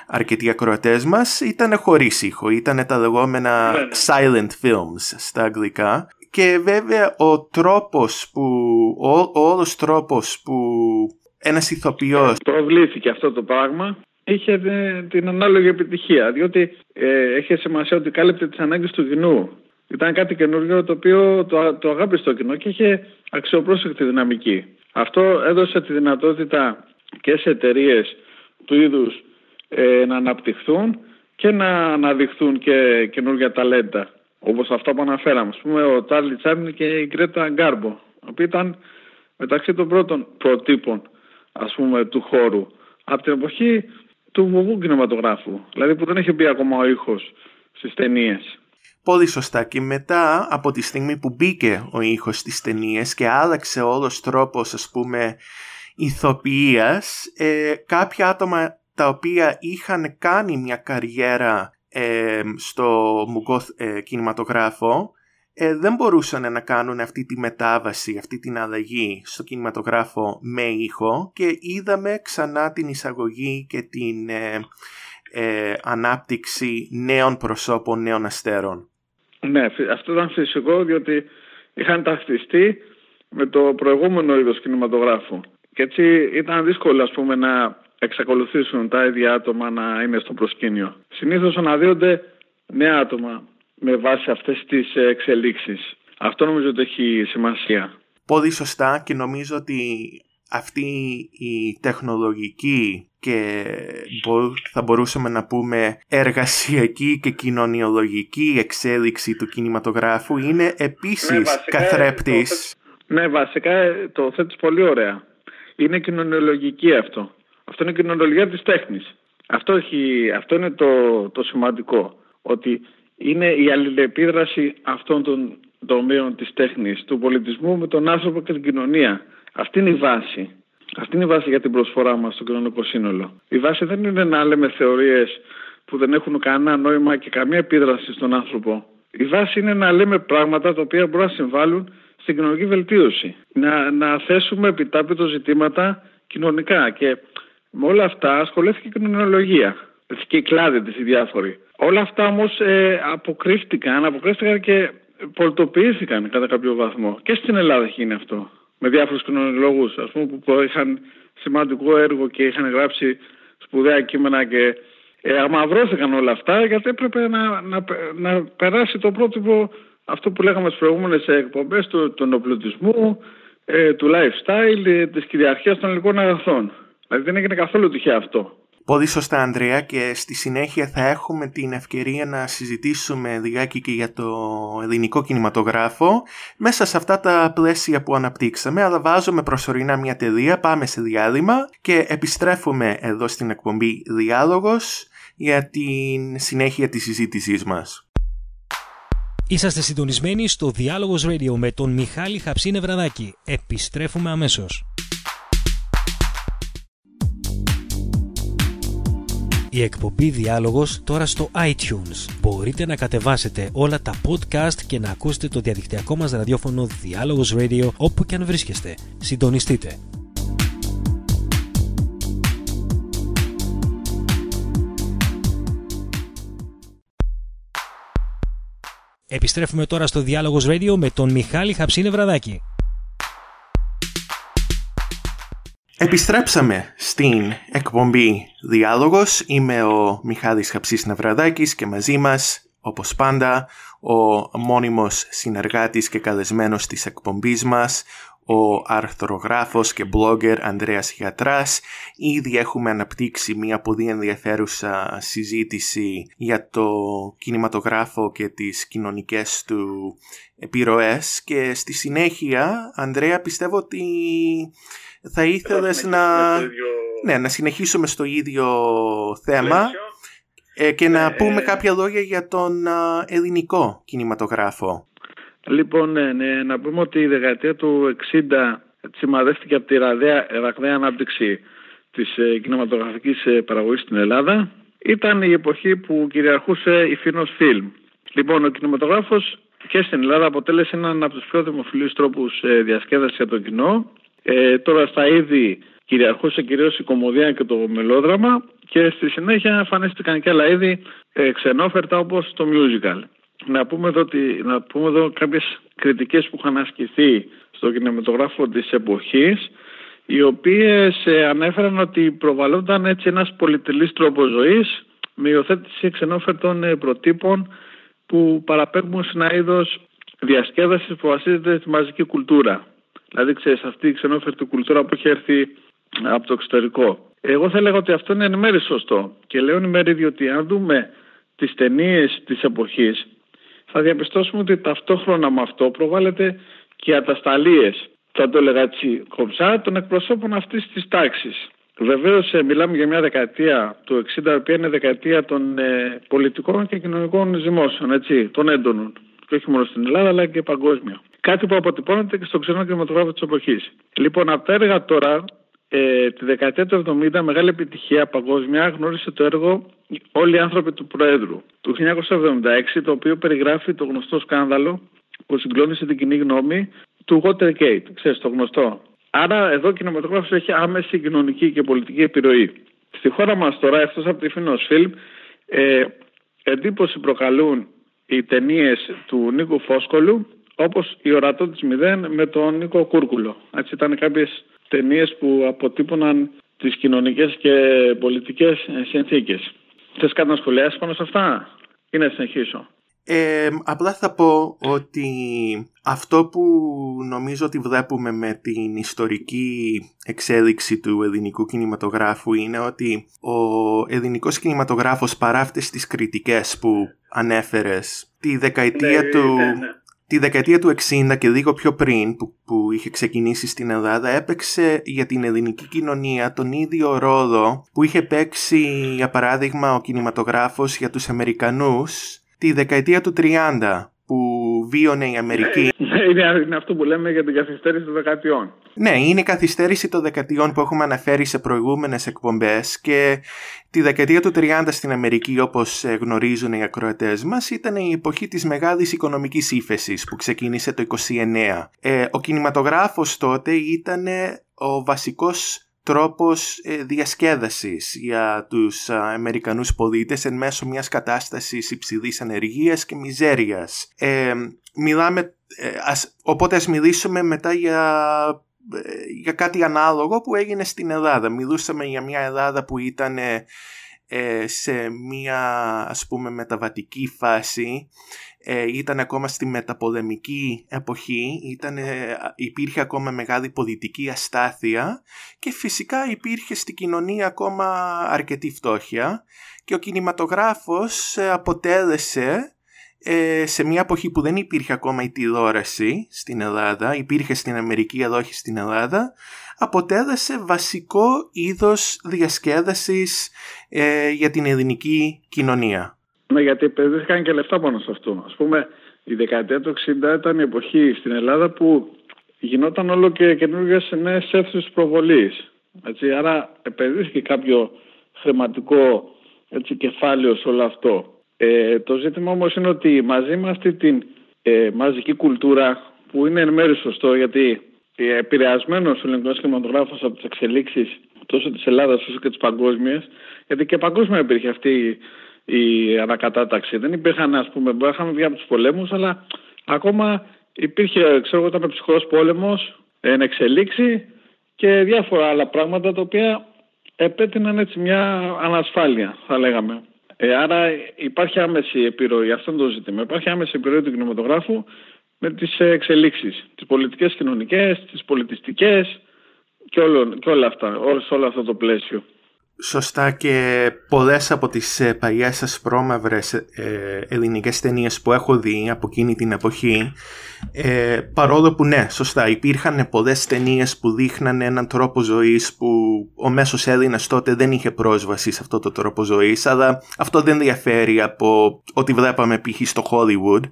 αρκετοί ακροατές μας, ήταν χωρίς ήχο. Ήταν τα λεγόμενα ναι, ναι. silent films στα αγγλικά. Και βέβαια ο τρόπος που, ο, ο όλος τρόπος που ένας ηθοποιός... Προβλήθηκε αυτό το πράγμα είχε την ανάλογη επιτυχία, διότι ε, έχει σημασία ότι κάλυπτε τις ανάγκες του κοινού. Ήταν κάτι καινούργιο το οποίο το, το αγάπησε το κοινό και είχε αξιοπρόσεκτη δυναμική. Αυτό έδωσε τη δυνατότητα και σε εταιρείες του είδους ε, να αναπτυχθούν και να αναδειχθούν και καινούργια ταλέντα. Όπως αυτά που αναφέραμε. Ας πούμε ο Τάρλι Τσάρνι και η Γκρέτα Γκάρμπο, που ήταν μεταξύ των πρώτων προτύπων ας πούμε του χώρου. Από την εποχή του βουβού κινηματογράφου, δηλαδή που δεν έχει μπει ακόμα ο ήχος στις ταινίες. Πολύ σωστά και μετά από τη στιγμή που μπήκε ο ήχος στις ταινίες και άλλαξε όλος τρόπος ας πούμε ηθοποιίας ε, κάποια άτομα τα οποία είχαν κάνει μια καριέρα ε, στο μουγκό ε, κινηματογράφο ε, δεν μπορούσαν να κάνουν αυτή τη μετάβαση, αυτή την αλλαγή στο κινηματογράφο με ήχο και είδαμε ξανά την εισαγωγή και την ε, ε, ανάπτυξη νέων προσώπων, νέων αστέρων. Ναι, αυτό ήταν φυσικό διότι είχαν ταυτιστεί με το προηγούμενο είδος κινηματογράφου. Και έτσι ήταν δύσκολο ας πούμε να εξακολουθήσουν τα ίδια άτομα να είναι στο προσκήνιο. Συνήθως αναδύονται νέα άτομα με βάση αυτές τις εξελίξεις. Αυτό νομίζω ότι έχει σημασία. Πολύ σωστά και νομίζω ότι αυτή η τεχνολογική και θα μπορούσαμε να πούμε εργασιακή και κοινωνιολογική εξέλιξη του κινηματογράφου είναι επίσης ναι, καθρέπτης. ναι, βασικά το θέτεις πολύ ωραία. Είναι κοινωνιολογική αυτό. Αυτό είναι η κοινωνιολογία της τέχνης. Αυτό, έχει, αυτό είναι το, το σημαντικό. Ότι είναι η αλληλεπίδραση αυτών των τομέων της τέχνης, του πολιτισμού με τον άνθρωπο και την κοινωνία. Αυτή είναι η βάση. Αυτή είναι η βάση για την προσφορά μας στο κοινωνικό σύνολο. Η βάση δεν είναι να λέμε θεωρίες που δεν έχουν κανένα νόημα και καμία επίδραση στον άνθρωπο. Η βάση είναι να λέμε πράγματα τα οποία μπορούν να συμβάλλουν στην κοινωνική βελτίωση. Να, να θέσουμε επιτάπητο ζητήματα κοινωνικά και με όλα αυτά ασχολήθηκε η κοινωνιολογία. Και οι κλάδοι της οι διάφοροι. Όλα αυτά όμως ε, αποκρύφτηκαν, αποκρύφτηκαν και πολιτοποιήθηκαν κατά κάποιο βαθμό. Και στην Ελλάδα έχει γίνει αυτό. Με διάφορους κοινωνιολόγους, ας πούμε, που είχαν σημαντικό έργο και είχαν γράψει σπουδαία κείμενα και ε, αμαυρώθηκαν όλα αυτά γιατί έπρεπε να, να, να περάσει το πρότυπο αυτό που λέγαμε στις προηγούμενες εκπομπές του, του ενοπλωτισμού, ε, του lifestyle, ε, τη κυριαρχία των ελληνικών αγαθών. Δηλαδή δεν έγινε καθόλου τυχαία αυτό. Πολύ σωστά Ανδρέα και στη συνέχεια θα έχουμε την ευκαιρία να συζητήσουμε λιγάκι και για το ελληνικό κινηματογράφο μέσα σε αυτά τα πλαίσια που αναπτύξαμε αλλά βάζουμε προσωρινά μια τελεία, πάμε σε διάλειμμα και επιστρέφουμε εδώ στην εκπομπή Διάλογος για την συνέχεια της συζήτησής μας. Είσαστε συντονισμένοι στο Διάλογος Radio με τον Μιχάλη Χαψίνε Βραδάκη. Επιστρέφουμε αμέσως. Η εκπομπή Διάλογος τώρα στο iTunes. Μπορείτε να κατεβάσετε όλα τα podcast και να ακούσετε το διαδικτυακό μας ραδιόφωνο Διάλογος Radio όπου και αν βρίσκεστε. Συντονιστείτε. Επιστρέφουμε τώρα στο Διάλογος Radio με τον Μιχάλη Χαψίνε Βραδάκη. Επιστρέψαμε στην εκπομπή Διάλογος. Είμαι ο Μιχάλης Χαψής Ναυραδάκης και μαζί μας, όπως πάντα, ο μόνιμος συνεργάτης και καλεσμένος της εκπομπής μας, ο αρθρογράφος και blogger Ανδρέας Γιατράς. Ήδη έχουμε αναπτύξει μια πολύ ενδιαφέρουσα συζήτηση για το κινηματογράφο και τις κοινωνικές του επιρροές και στη συνέχεια, Ανδρέα, πιστεύω ότι θα ήθελες να... Ναι, να συνεχίσουμε στο ίδιο θέμα ε, και να ναι, πούμε ε, κάποια λόγια για τον ελληνικό κινηματογράφο. Λοιπόν, ναι, ναι, να πούμε ότι η δεκαετία του 60 σημαδεύτηκε από τη ραγδαία, ραγδαία ανάπτυξη της ε, κινηματογραφικής ε, παραγωγής στην Ελλάδα. Ήταν η εποχή που κυριαρχούσε η Φίνος Φιλμ. Λοιπόν, ο κινηματογράφος και στην Ελλάδα αποτέλεσε έναν από τους πιο δημοφιλείς τρόπους ε, διασκέδασης για το κοινό. Ε, τώρα στα είδη κυριαρχούσε κυρίως η κομμωδία και το μελόδραμα και στη συνέχεια εμφανίστηκαν και άλλα είδη ε, ξενόφερτα όπως το musical. Να πούμε εδώ, ότι, να πούμε εδώ κάποιες κριτικές που είχαν ασκηθεί στο κινηματογράφο της εποχής οι οποίες ε, ανέφεραν ότι προβαλόταν έτσι ένας πολυτελής τρόπος ζωής με υιοθέτηση ξενόφερτων ε, προτύπων που παραπέμπουν σε ένα είδος διασκέδασης που βασίζεται στη μαζική κουλτούρα. Δηλαδή, ξέρεις, αυτή η ξενόφερτη κουλτούρα που έχει έρθει από το εξωτερικό. Εγώ θα έλεγα ότι αυτό είναι εν μέρει σωστό. Και λέω εν μέρει διότι αν δούμε τις ταινίες της εποχής, θα διαπιστώσουμε ότι ταυτόχρονα με αυτό προβάλλεται και οι ατασταλίες, θα το έλεγα έτσι κομψά, των εκπροσώπων αυτής της τάξης. Βεβαίως, ε, μιλάμε για μια δεκαετία του 60, η οποία είναι δεκαετία των ε, πολιτικών και κοινωνικών ζυμώσεων, έτσι, των έντονων. Και όχι μόνο στην Ελλάδα, αλλά και παγκόσμια. Κάτι που αποτυπώνεται και στο ξένο κινηματογράφο της εποχής. Λοιπόν, από τα έργα τώρα, ε, τη δεκαετία του 70, μεγάλη επιτυχία παγκόσμια γνώρισε το έργο Όλοι οι άνθρωποι του Προέδρου του 1976, το οποίο περιγράφει το γνωστό σκάνδαλο που συγκλώνησε την κοινή γνώμη του Watergate. Ξέρεις το γνωστό. Άρα εδώ ο κινηματογράφος έχει άμεση κοινωνική και πολιτική επιρροή. Στη χώρα μας τώρα, εκτός από τη Φίνος Φιλμ, ε, εντύπωση προκαλούν οι ταινίες του Νίκου Φόσκολου, όπως η ορατό της Μηδέν με τον Νίκο Κούρκουλο. Έτσι ήταν κάποιες ταινίες που αποτύπωναν τις κοινωνικές και πολιτικές συνθήκες. Θες κάτι να σχολιάσεις πάνω σε αυτά ή να συνεχίσω; Ε, απλά θα πω ότι αυτό που νομίζω ότι βλέπουμε με την ιστορική εξέλιξη του ελληνικού κινηματογράφου είναι ότι ο ελληνικός κινηματογράφος παρά αυτές τις κριτικές που ανέφερες τη δεκαετία ναι, του... Ναι, ναι. Τη δεκαετία του 60 και λίγο πιο πριν που, που είχε ξεκινήσει στην Ελλάδα έπαιξε για την ελληνική κοινωνία τον ίδιο ρόλο που είχε παίξει για παράδειγμα ο κινηματογράφος για τους Αμερικανούς τη δεκαετία του 30 που βίωνε η Αμερική. Ναι, είναι, είναι αυτό που λέμε για την καθυστέρηση των δεκαετιών. Ναι, είναι η καθυστέρηση των δεκαετιών που έχουμε αναφέρει σε προηγούμενες εκπομπές και τη δεκαετία του 30 στην Αμερική όπως γνωρίζουν οι ακροατές μας ήταν η εποχή της μεγάλης οικονομικής ύφεσης που ξεκίνησε το 29. Ε, ο κινηματογράφος τότε ήταν ο βασικός τρόπος ε, διασκέδασης για τους Αμερικανούς πολίτες εν μέσω μιας κατάστασης υψηλής ανεργίας και μιζέριας. Ε, μιλάμε, ε, οπότε ας μιλήσουμε μετά για, για κάτι ανάλογο που έγινε στην Ελλάδα. Μιλούσαμε για μια Ελλάδα που ήταν σε μια ας πούμε μεταβατική φάση ε, ήταν ακόμα στη μεταπολεμική εποχή, ήταν, υπήρχε ακόμα μεγάλη πολιτική αστάθεια και φυσικά υπήρχε στην κοινωνία ακόμα αρκετή φτώχεια και ο κινηματογράφος ε, αποτέλεσε ε, σε μια εποχή που δεν υπήρχε ακόμα η τηλεόραση στην Ελλάδα, υπήρχε στην Αμερική αλλά όχι στην Ελλάδα, αποτέλεσε βασικό είδος διασκέδασης ε, για την ελληνική κοινωνία. Ναι, γιατί επενδύθηκαν και λεφτά πάνω σε αυτό. Α πούμε, η δεκαετία του 60 ήταν η εποχή στην Ελλάδα που γινόταν όλο και καινούργιες νέες αίθουσες προβολής. Άρα επενδύθηκε κάποιο χρηματικό έτσι, κεφάλαιο σε όλο αυτό. Ε, το ζήτημα όμως είναι ότι μαζί με αυτή την ε, μαζική κουλτούρα που είναι εν μέρει σωστό γιατί επηρεασμένος ο ελληνικός κινηματογράφος από τις εξελίξεις τόσο της Ελλάδας όσο και της παγκόσμιας, γιατί και παγκόσμια υπήρχε αυτή η ανακατάταξη. Δεν υπήρχαν, ας πούμε, είχαμε βγει από τους πολέμους, αλλά ακόμα υπήρχε, ξέρω εγώ, ήταν ψυχρός πόλεμος, εν εξελίξη και διάφορα άλλα πράγματα τα οποία επέτειναν έτσι μια ανασφάλεια, θα λέγαμε. Ε, άρα υπάρχει άμεση επιρροή, αυτό είναι το ζήτημα. Υπάρχει άμεση επιρροή του κινηματογράφου με τις εξελίξεις, τις πολιτικές, κοινωνικές, τις πολιτιστικές και, και όλα αυτά, σε όλο αυτό το πλαίσιο. Σωστά και πολλές από τις ε, παλιές ασπρόμαυρες ε, ελληνικές ταινίες που έχω δει από εκείνη την εποχή ε, παρόλο που ναι, σωστά υπήρχαν πολλές ταινίες που δείχναν έναν τρόπο ζωής που ο μέσος Έλληνας τότε δεν είχε πρόσβαση σε αυτό το τρόπο ζωής αλλά αυτό δεν διαφέρει από ό,τι βλέπαμε π.χ. στο Hollywood.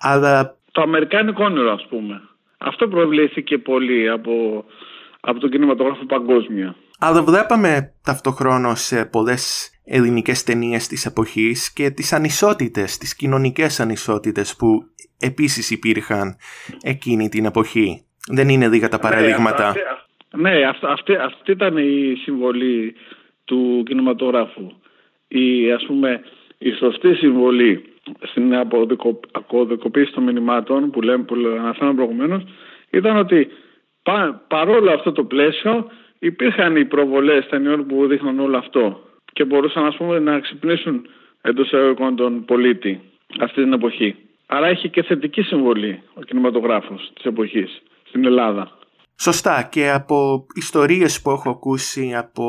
Αλλά... Το αμερικάνικο όνειρο ας πούμε. Αυτό προβλήθηκε πολύ από, από τον κινηματογράφο παγκόσμια αλλά βλέπαμε ταυτοχρόνως πολλές ελληνικές ταινίες της εποχής και τις ανισότητες, τις κοινωνικές ανισότητες που επίσης υπήρχαν εκείνη την εποχή. Δεν είναι δίκα τα ναι, παραδείγματα. Ναι, αυτή, αυτή, ήταν η συμβολή του κινηματογράφου. Η, ας πούμε, η σωστή συμβολή στην αποδικοποίηση των μηνυμάτων που λέμε, που αναφέραμε προηγουμένως ήταν ότι πα, παρόλο αυτό το πλαίσιο υπήρχαν οι προβολές ταινιών που δείχνουν όλο αυτό και μπορούσαν ας πούμε, να ξυπνήσουν εντός εισαγωγικών τον πολίτη αυτή την εποχή. Άρα έχει και θετική συμβολή ο κινηματογράφος της εποχής στην Ελλάδα. Σωστά και από ιστορίες που έχω ακούσει από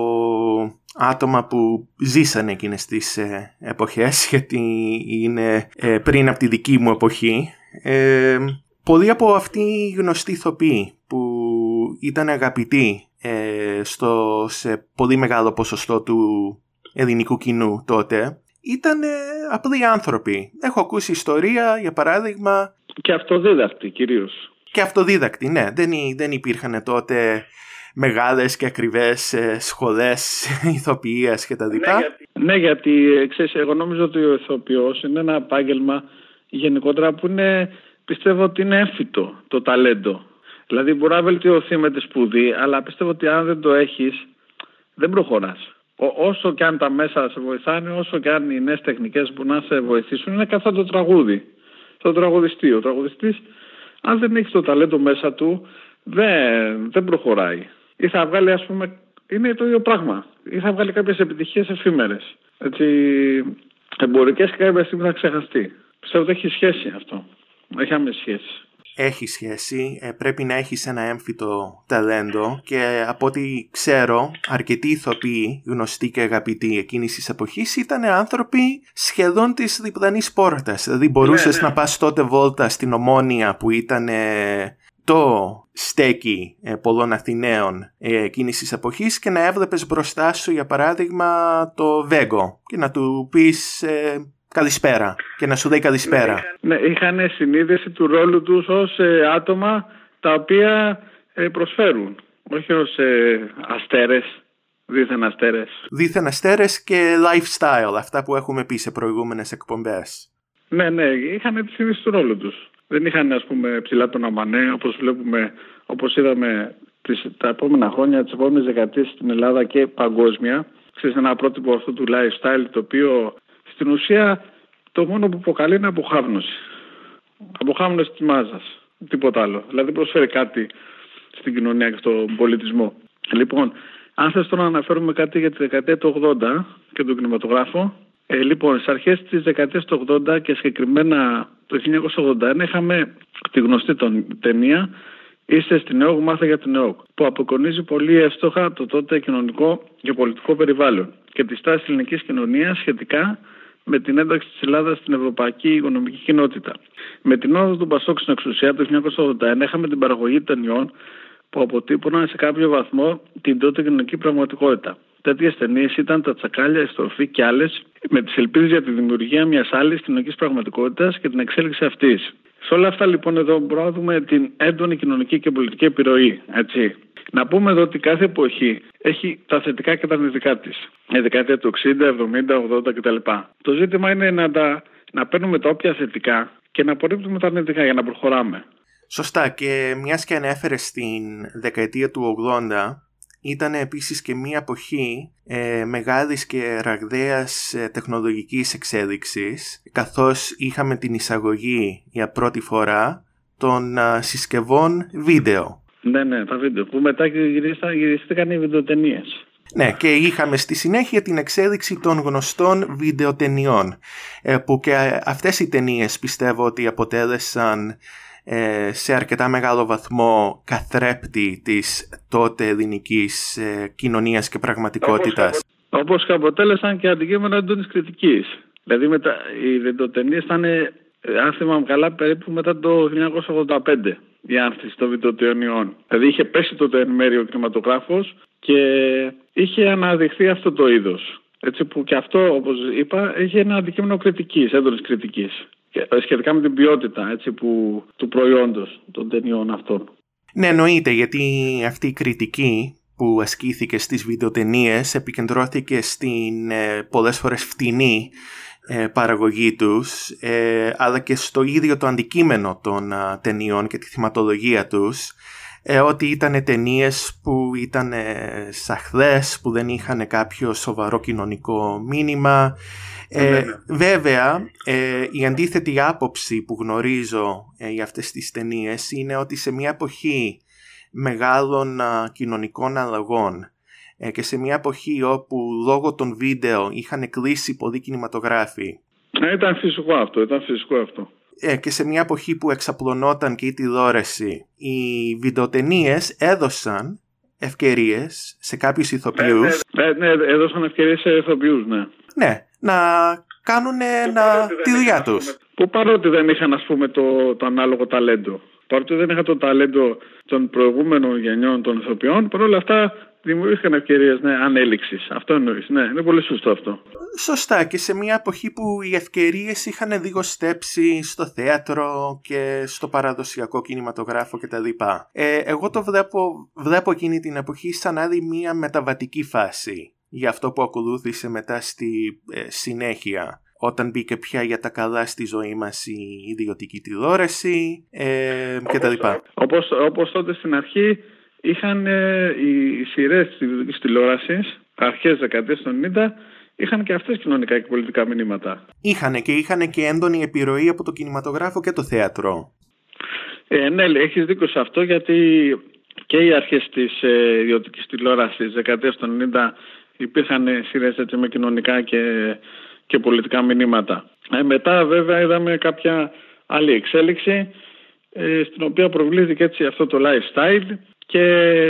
άτομα που ζήσανε εκείνες τις ε, εποχές γιατί είναι ε, πριν από τη δική μου εποχή ε, πολλοί από αυτοί οι γνωστοί ηθοποιοί που ήταν αγαπητοί ε, στο, σε πολύ μεγάλο ποσοστό του ελληνικού κοινού τότε ήταν απλοί άνθρωποι. Έχω ακούσει ιστορία, για παράδειγμα... Και αυτοδίδακτοι κυρίως. Και αυτοδίδακτοι, ναι. Δεν, δεν υπήρχαν τότε μεγάλες και ακριβές ε, σχολές ηθοποιίας και τα δικά. Ναι, γιατί, ναι, γιατί ε, ξέρεις, εγώ νομίζω ότι ο ηθοποιός είναι ένα επάγγελμα γενικότερα που είναι, πιστεύω ότι είναι έμφυτο το ταλέντο. Δηλαδή μπορεί να βελτιωθεί με τη σπουδή, αλλά πιστεύω ότι αν δεν το έχεις, δεν προχωράς. όσο και αν τα μέσα σε βοηθάνε, όσο και αν οι νέες τεχνικές που να σε βοηθήσουν, είναι καθόλου το τραγούδι. Το τραγουδιστή. Ο τραγουδιστής, αν δεν έχεις το ταλέντο μέσα του, δεν, δεν προχωράει. Ή θα βγάλει, ας πούμε, είναι το ίδιο πράγμα. Ή θα βγάλει κάποιες επιτυχίες εφήμερες. Έτσι, εμπορικές και κάποια στιγμή θα ξεχαστεί. Πιστεύω ότι έχει σχέση αυτό. Έχει άμεση σχέση έχει σχέση, ε, πρέπει να έχεις ένα έμφυτο ταλέντο και από ό,τι ξέρω αρκετοί ηθοποιοί γνωστοί και αγαπητοί εκείνης της εποχής ήταν άνθρωποι σχεδόν της διπλανής πόρτας. Δηλαδή μπορούσες ναι, ναι. να πας τότε βόλτα στην Ομόνια που ήταν το στέκι ε, πολλών Αθηναίων ε, εκείνης της εποχής και να έβλεπες μπροστά σου για παράδειγμα το Βέγκο και να του πεις καλησπέρα και να σου δει καλησπέρα. Ναι, είχαν συνείδηση του ρόλου τους ως ε, άτομα τα οποία ε, προσφέρουν, όχι ως ε, αστέρες, δίθεν αστέρες. Δίθεν αστέρες και lifestyle, αυτά που έχουμε πει σε προηγούμενες εκπομπές. Ναι, ναι, είχαν τη συνείδηση του ρόλου τους. Δεν είχαν ας πούμε ψηλά τον αμανέ, όπως βλέπουμε, όπως είδαμε τις, τα επόμενα χρόνια, τις επόμενες δεκαετίες στην Ελλάδα και παγκόσμια. Ξέρεις ένα πρότυπο αυτό του lifestyle το οποίο στην ουσία το μόνο που προκαλεί είναι αποχάβνωση. Αποχάβνωση της μάζας. Τίποτα άλλο. Δηλαδή προσφέρει κάτι στην κοινωνία και στον πολιτισμό. Λοιπόν, αν θες τώρα να αναφέρουμε κάτι για τη δεκαετία του 80 και τον κινηματογράφο, ε, λοιπόν, στις αρχές της δεκαετίας του 80 και συγκεκριμένα το 1981 είχαμε τη γνωστή τον, ταινία Είστε στην ΕΟΚ, μάθε για την ΕΟΚ, που αποκονίζει πολύ εύστοχα το τότε κοινωνικό και πολιτικό περιβάλλον και τη στάση της ελληνικής κοινωνίας σχετικά με την ένταξη της Ελλάδας στην Ευρωπαϊκή Οικονομική Κοινότητα. Με την όδο του Πασόκ στην εξουσία το 1981 είχαμε την παραγωγή ταινιών που αποτύπωναν σε κάποιο βαθμό την τότε κοινωνική πραγματικότητα. Τέτοιες ταινίες ήταν τα τσακάλια, η στροφή και άλλες, με τις ελπίδες για τη δημιουργία μιας άλλης κοινωνικής πραγματικότητας και την εξέλιξη αυτής. Σε όλα αυτά λοιπόν εδώ μπορούμε να δούμε την έντονη κοινωνική και πολιτική επιρροή. Έτσι. Να πούμε εδώ ότι κάθε εποχή έχει τα θετικά και τα αρνητικά της. Η δεκαετία του 60, 70, 80 κτλ. Το ζήτημα είναι να, τα, να παίρνουμε τα όποια θετικά και να απορρίπτουμε τα αρνητικά για να προχωράμε. Σωστά και μιας και ανέφερες στην δεκαετία του 80 ήταν επίσης και μια εποχή ε, μεγάλης και ραγδαίας ε, τεχνολογικής εξέλιξης καθώς είχαμε την εισαγωγή για πρώτη φορά των ε, συσκευών βίντεο. Ναι, ναι, τα βίντεο που μετά γυρίστηκαν οι βιντεοτενίες. Ναι, και είχαμε στη συνέχεια την εξέλιξη των γνωστών βιντεοτενιών ε, που και αυτές οι ταινίες πιστεύω ότι αποτέλεσαν ε, σε αρκετά μεγάλο βαθμό καθρέπτη της τότε ελληνικής ε, κοινωνίας και πραγματικότητας. Όπως και αποτέλεσαν και αντικείμενο έντονης κριτικής. Δηλαδή μετα... οι βιντεοτενίες ήταν, αν θυμάμαι καλά, περίπου μετά το 1985 η άνθηση των βιντεοτενιών. Δηλαδή είχε πέσει τότε εν μέρει ο κινηματογράφος και είχε αναδειχθεί αυτό το είδος. Έτσι που και αυτό, όπως είπα, έχει ένα αντικείμενο κριτικής, έντονης κριτικής. Ε, σχετικά με την ποιότητα έτσι, που, του προϊόντος των ταινιών αυτών. Ναι, εννοείται, γιατί αυτή η κριτική που ασκήθηκε στις βιντεοτενίες επικεντρώθηκε στην ε, πολλές φορές φτηνή ε, παραγωγή τους ε, αλλά και στο ίδιο το αντικείμενο των ταινιών και τη θυματολογία τους ότι ήταν ταινίες που ήταν σαχδές, που δεν είχαν κάποιο σοβαρό κοινωνικό μήνυμα. Ε, βέβαια, η αντίθετη άποψη που γνωρίζω για αυτές τις ταινίες είναι ότι σε μια εποχή μεγάλων κοινωνικών αλλαγών ε, και σε μια εποχή όπου λόγω των βίντεο είχαν κλείσει πολλοί κινηματογράφοι. Ε, ήταν φυσικό αυτό, ήταν φυσικό αυτό. Ε, και σε μια εποχή που εξαπλωνόταν και η τηλεόραση, οι βιντεοτενίες έδωσαν ευκαιρίες σε κάποιους ηθοποιούς. Ναι, ναι, ναι έδωσαν ευκαιρίες σε ηθοποιούς, ναι. Ναι, να κάνουν τη δουλειά τους. Που παρότι δεν είχαν ας πούμε το, το ανάλογο ταλέντο. Παρότι δεν είχαν το ταλέντο των προηγούμενων γενιών των ηθοποιών, παρόλα αυτά δημιουργήθηκαν ευκαιρίες ναι, ανέλυξης. Αυτό εννοείς. Ναι, είναι πολύ σωστό αυτό. Σωστά. Και σε μια εποχή που οι ευκαιρίες είχαν στέψει στο θέατρο και στο παραδοσιακό κινηματογράφο κτλ. Ε, εγώ το βλέπω, βλέπω εκείνη την εποχή σαν άλλη μια μεταβατική φάση για αυτό που ακολούθησε μετά στη ε, συνέχεια όταν μπήκε πια για τα καλά στη ζωή μας η ιδιωτική τηλεόραση ε, κτλ. Όπως, όπως τότε στην αρχή είχαν ε, οι σειρές της ιδιωτική τηλεόρασης, αρχές δεκαετίας των 90, είχαν και αυτές κοινωνικά και πολιτικά μηνύματα. Είχαν και είχαν και έντονη επιρροή από το κινηματογράφο και το θέατρο. Ε, ναι, έχεις δίκιο σε αυτό γιατί και οι αρχές της ε, ιδιωτικής τηλεόρασης δεκαετίας των 90 υπήρχαν σειρές με κοινωνικά και, και πολιτικά μηνύματα. Ε, μετά βέβαια είδαμε κάποια άλλη εξέλιξη ε, στην οποία προβλήθηκε έτσι αυτό το lifestyle και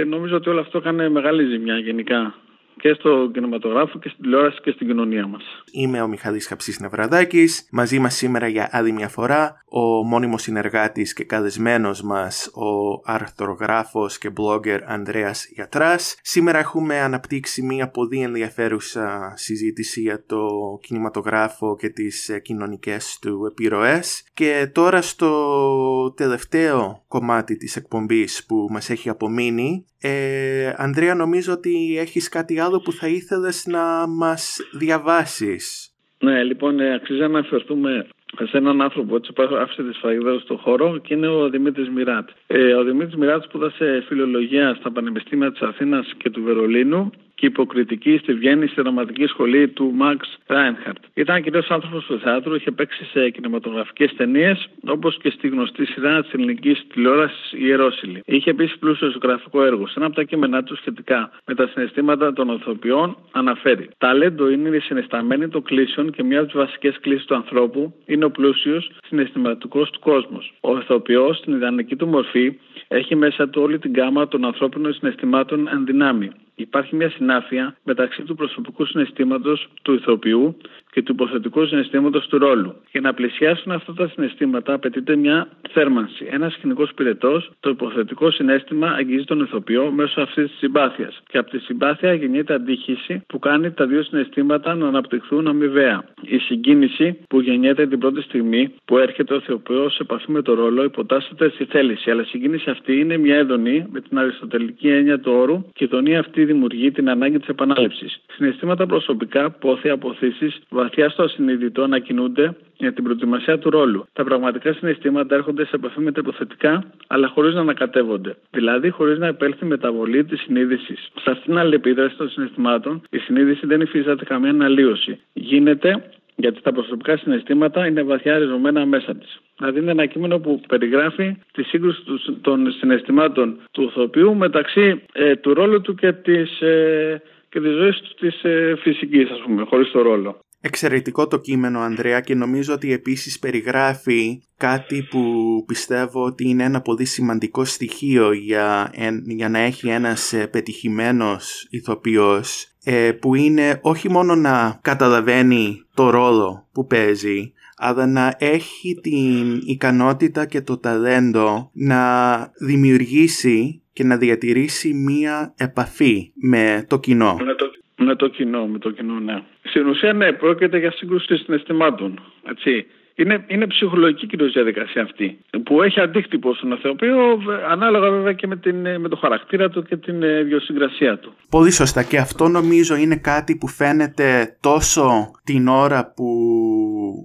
νομίζω ότι όλο αυτό έκανε μεγάλη ζημιά γενικά και στο κινηματογράφο και στην τηλεόραση και στην κοινωνία μας. Είμαι ο Μιχαλής Χαψής Νευραδάκης. Μαζί μας σήμερα για άλλη μια φορά ο μόνιμος συνεργάτης και καλεσμένος μας ο αρθρογράφος και blogger Ανδρέας Γιατράς. Σήμερα έχουμε αναπτύξει μια πολύ ενδιαφέρουσα συζήτηση για το κινηματογράφο και τις ε, κοινωνικές του επιρροές και τώρα στο τελευταίο κομμάτι της εκπομπής που μας έχει απομείνει ε, Ανδρέα νομίζω ότι έχεις κάτι άλλο που θα ήθελες να μας διαβάσεις. Ναι, λοιπόν, ε, αξίζει να αναφερθούμε σε έναν άνθρωπο που άφησε τη σφαγίδα στον χώρο και είναι ο Δημήτρης Μιράτ. Ε, ο Δημήτρης Μιράτ σπούδασε φιλολογία στα Πανεπιστήμια της Αθήνας και του Βερολίνου και υποκριτική στη Βιέννη στη δραματική σχολή του Μαξ Ράινχαρτ. Ήταν κυρίως άνθρωπος του θεάτρου, είχε παίξει σε κινηματογραφικές ταινίες όπως και στη γνωστή σειρά της ελληνικής τηλεόρασης Ιερόσιλη. Είχε επίσης πλούσιο ζωγραφικό έργο. Σε ένα από τα κείμενά του σχετικά με τα συναισθήματα των ηθοποιών αναφέρει: Ταλέντο είναι η συναισθαμένη των κλήσεων και μια από τις βασικές κλήσεις του ανθρώπου είναι ο πλούσιος συναισθηματικός του κόσμος. Ο ηθοποιός, στην ιδανική του μορφή, έχει μέσα του όλη την γάμα των ανθρώπινων συναισθημάτων εν δυνάμει. Υπάρχει μια συνάφεια μεταξύ του προσωπικού συναισθήματος του ηθοποιού και του υποθετικού συναισθήματος του ρόλου. Για να πλησιάσουν αυτά τα συναισθήματα απαιτείται μια θέρμανση. Ένας σκηνικός πυρετός, το υποθετικό συνέστημα αγγίζει τον ηθοποιό μέσω αυτής της συμπάθειας. Και από τη συμπάθεια γεννιέται αντίχηση που κάνει τα δύο συναισθήματα να αναπτυχθούν αμοιβαία. Η συγκίνηση που γεννιέται την πρώτη στιγμή που έρχεται ο ηθοποιό σε επαφή με το ρόλο υποτάσσεται στη θέληση. Αλλά η συγκίνηση αυτή είναι μια έντονη με την αριστοτελική έννοια του όρου και η δονή αυτή δημιουργεί την ανάγκη της επανάληψης. Συναισθήματα προσωπικά, πόθη, αποθήσεις, βαθιά στο ασυνείδητο να κινούνται για την προετοιμασία του ρόλου. Τα πραγματικά συναισθήματα έρχονται σε επαφή με τα υποθετικά, αλλά χωρίς να ανακατεύονται. Δηλαδή, χωρίς να επέλθει μεταβολή της συνείδησης. Σε αυτήν την αλληλεπίδραση των συναισθημάτων, η συνείδηση δεν υφίσταται καμία αναλύωση. Γίνεται γιατί τα προσωπικά συναισθήματα είναι βαθιά ριζωμένα μέσα της. Δηλαδή είναι ένα κείμενο που περιγράφει τη σύγκρουση των συναισθημάτων του ηθοποιού μεταξύ ε, του ρόλου του και της, ε, και της ζωής του της ε, φυσικής, ας πούμε, χωρίς το ρόλο. Εξαιρετικό το κείμενο, Ανδρέα, και νομίζω ότι επίσης περιγράφει κάτι που πιστεύω ότι είναι ένα πολύ σημαντικό στοιχείο για, για να έχει ένας ε, πετυχημένος ηθοποιός που είναι όχι μόνο να καταλαβαίνει το ρόλο που παίζει αλλά να έχει την ικανότητα και το ταλέντο να δημιουργήσει και να διατηρήσει μία επαφή με το κοινό. Με το, με το κοινό, με το κοινό, ναι. Στην ουσία, ναι, πρόκειται για σύγκρουση συναισθημάτων. Έτσι. Είναι, είναι ψυχολογική κυρίω διαδικασία αυτή. Που έχει αντίκτυπο στον ηθοποιό, ανάλογα βέβαια και με, την, με το χαρακτήρα του και την ιδιοσυγκρασία του. Πολύ σωστά. Και αυτό νομίζω είναι κάτι που φαίνεται τόσο την ώρα που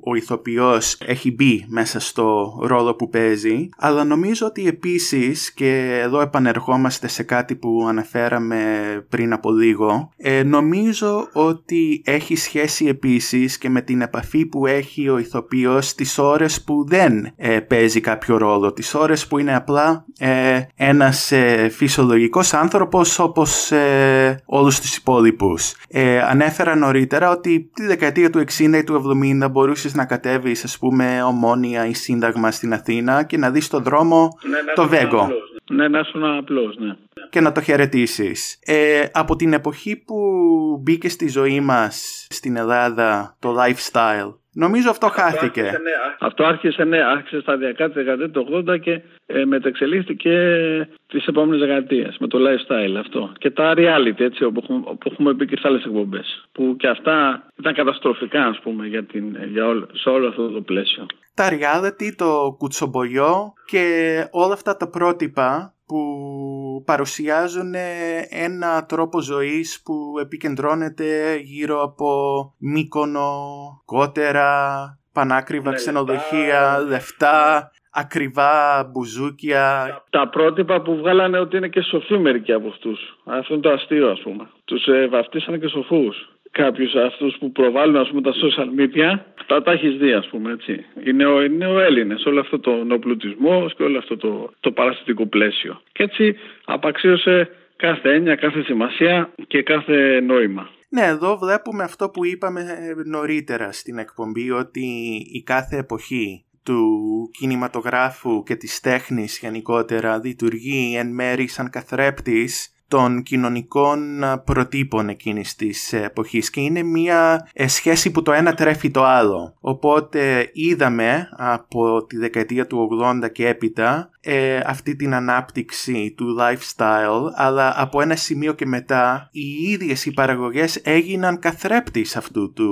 ο ηθοποιός έχει μπει μέσα στο ρόλο που παίζει, αλλά νομίζω ότι επίσης, και εδώ επανερχόμαστε σε κάτι που αναφέραμε πριν από λίγο, ε, νομίζω ότι έχει σχέση επίσης και με την επαφή που έχει ο ηθοποιός τις ώρες που δεν ε, παίζει κάποιο ρόλο, τις ώρες που είναι απλά ε, ένας ε, φυσιολογικός άνθρωπος όπως ε, όλους τους υπόλοιπους. Ε, ανέφερα νωρίτερα ότι τη δεκαετία του 60 ή του 70 μπορούσες να κατέβεις ας πούμε ομόνια ή σύνταγμα στην Αθήνα και να δεις στον δρόμο ναι, το Βέγκο. Ναι, να σου απλός, ναι. Και να το χαιρετήσεις. Ε, από την εποχή που μπήκε στη ζωή μας στην Ελλάδα το lifestyle, Νομίζω αυτό, αυτό χάθηκε. Άρχισε, ναι, αυτό άρχισε, ναι, άρχισε σταδιακά τη δεκαετία του 80 και ε, μετεξελίχθηκε τις επόμενες δεκαετίες με το lifestyle αυτό. Και τα reality, έτσι, όπου, όπου έχουμε πει και σε άλλες εκπομπές. Που και αυτά ήταν καταστροφικά, ας πούμε, για την, για όλο, σε όλο αυτό το πλαίσιο. Τα reality, το κουτσομπολιό και όλα αυτά τα πρότυπα που παρουσιάζουν ένα τρόπο ζωής που επικεντρώνεται γύρω από μήκονο, κότερα, πανάκριβα ναι, ξενοδοχεία, λεφτά, ακριβά μπουζούκια. Τα πρότυπα που βγάλανε ότι είναι και σοφοί μερικοί από αυτούς. Αυτό είναι το αστείο ας πούμε. Τους ε, βαφτίσανε και σοφούς κάποιους αυτούς που προβάλλουν ας πούμε, τα social media, τα, τα έχεις δει, ας πούμε έτσι. Είναι ο, είναι ο Έλληνες, όλο αυτό το νοπλουτισμό και όλο αυτό το, το παραστατικό πλαίσιο. Και έτσι απαξίωσε κάθε έννοια, κάθε σημασία και κάθε νόημα. Ναι, εδώ βλέπουμε αυτό που είπαμε νωρίτερα στην εκπομπή, ότι η κάθε εποχή του κινηματογράφου και της τέχνης γενικότερα λειτουργεί εν μέρη σαν καθρέπτης των κοινωνικών προτύπων εκείνης της εποχής και είναι μια ε, σχέση που το ένα τρέφει το άλλο. Οπότε είδαμε από τη δεκαετία του 80 και έπειτα ε, αυτή την ανάπτυξη του lifestyle αλλά από ένα σημείο και μετά οι ίδιες οι παραγωγές έγιναν καθρέπτης αυτού του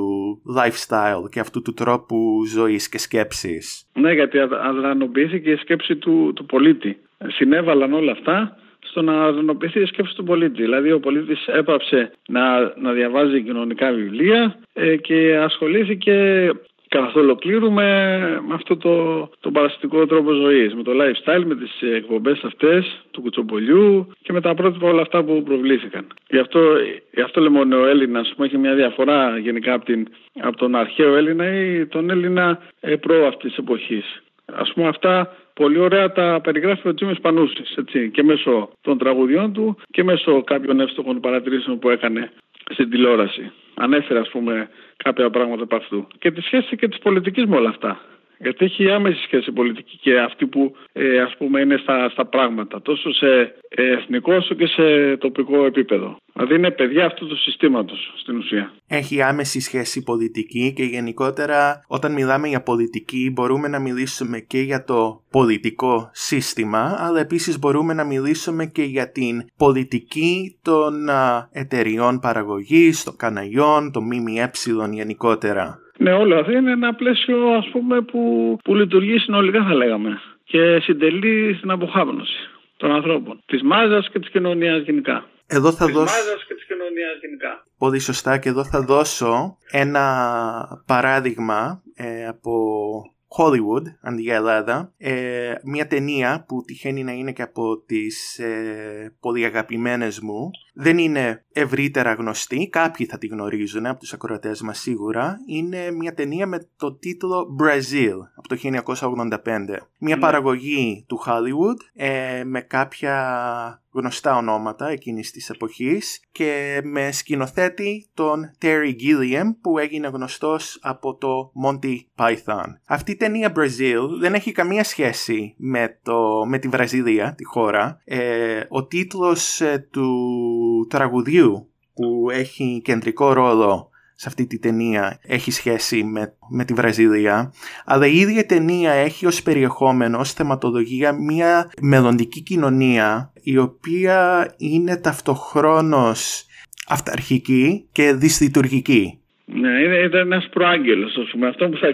lifestyle και αυτού του τρόπου ζωής και σκέψης. Ναι γιατί αδρανοποιήθηκε η σκέψη του, του πολίτη. Συνέβαλαν όλα αυτά στο να αδυνοποιηθεί η σκέψη του πολίτη. Δηλαδή, ο πολίτης έπαψε να, να διαβάζει κοινωνικά βιβλία ε, και ασχολήθηκε καθ' ολοκλήρου με, με αυτό το, το παραστατικό τρόπο ζωής, με το lifestyle, με τις εκπομπές αυτές του κουτσομπολιού και με τα πρότυπα όλα αυτά που προβλήθηκαν. Γι' αυτό, γι αυτό λέμε ο Έλληνας που έχει μια διαφορά γενικά από, την, από τον αρχαίο Έλληνα ή τον Έλληνα ε, προ αυτής της εποχής. Α πούμε αυτά πολύ ωραία τα περιγράφει ο Τζίμις Πανούσης, έτσι, και μέσω των τραγουδιών του και μέσω κάποιων εύστοχων παρατηρήσεων που έκανε στην τηλεόραση. Ανέφερε, ας πούμε, κάποια πράγματα από αυτού. Και τη σχέση και της πολιτικής με όλα αυτά. Γιατί έχει άμεση σχέση πολιτική και αυτή που ε, ας πούμε είναι στα, στα πράγματα τόσο σε εθνικό όσο και σε τοπικό επίπεδο. Δηλαδή είναι παιδιά αυτού του συστήματος στην ουσία. Έχει άμεση σχέση πολιτική και γενικότερα όταν μιλάμε για πολιτική μπορούμε να μιλήσουμε και για το πολιτικό σύστημα αλλά επίσης μπορούμε να μιλήσουμε και για την πολιτική των εταιριών παραγωγής, των καναγιών, των ΜΜΕ γενικότερα. Ναι, όλο αυτό είναι ένα πλαίσιο ας πούμε που, που λειτουργεί συνολικά θα λέγαμε και συντελεί στην αποχάπνωση των ανθρώπων, της μάζας και της κοινωνίας γενικά. Εδώ θα της δώσω... μάζας και της κοινωνίας γενικά. Πολύ σωστά και εδώ θα δώσω ένα παράδειγμα ε, από Hollywood, αντί για Ελλάδα, ε, μια ταινία που τυχαίνει να είναι και από τις ε, πολύ αγαπημένες μου. Δεν είναι ευρύτερα γνωστή, κάποιοι θα τη γνωρίζουν από τους ακροατές μας σίγουρα. Είναι μια ταινία με το τίτλο Brazil από το 1985. Μια ναι. παραγωγή του Hollywood ε, με κάποια γνωστά ονόματα εκείνης της εποχής και με σκηνοθέτη τον Terry Gilliam που έγινε γνωστός από το Monty Python. Αυτή η ταινία Brazil δεν έχει καμία σχέση με, το, με τη Βραζιλία, τη χώρα. Ε, ο τίτλος ε, του τραγουδιού που έχει κεντρικό ρόλο σε αυτή τη ταινία έχει σχέση με, με τη Βραζιλία αλλά η ίδια ταινία έχει ως περιεχόμενο, ως θεματολογία μια μελλοντική κοινωνία η οποία είναι ταυτοχρόνως αυταρχική και δυσλειτουργική. Ναι, ήταν ένας προάγγελος, ας πούμε, αυτόν που θα,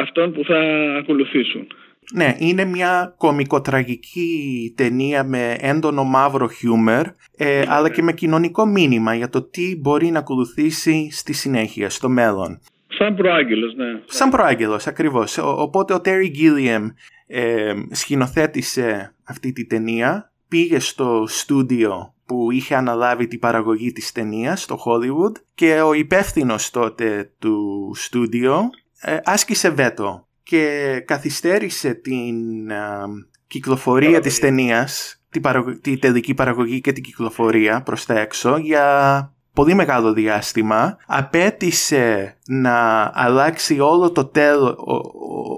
αυτόν που θα ακολουθήσουν. Ναι, είναι μια κομικοτραγική ταινία με έντονο μαύρο χιούμερ, ε, αλλά και με κοινωνικό μήνυμα για το τι μπορεί να ακολουθήσει στη συνέχεια, στο μέλλον. Σαν προάγγελος, ναι. Σαν προάγγελος, ακριβώς. οπότε ο Terry Gilliam ε, σκηνοθέτησε αυτή τη ταινία, πήγε στο στούντιο που είχε αναλάβει την παραγωγή της ταινίας στο Hollywood και ο υπεύθυνος τότε του στούντιο ε, άσκησε βέτο και καθυστέρησε την κυκλοφορία της ταινίας, τη, τελική παραγωγή και την κυκλοφορία προς τα έξω για πολύ μεγάλο διάστημα. Απέτησε να αλλάξει όλο το τέλος,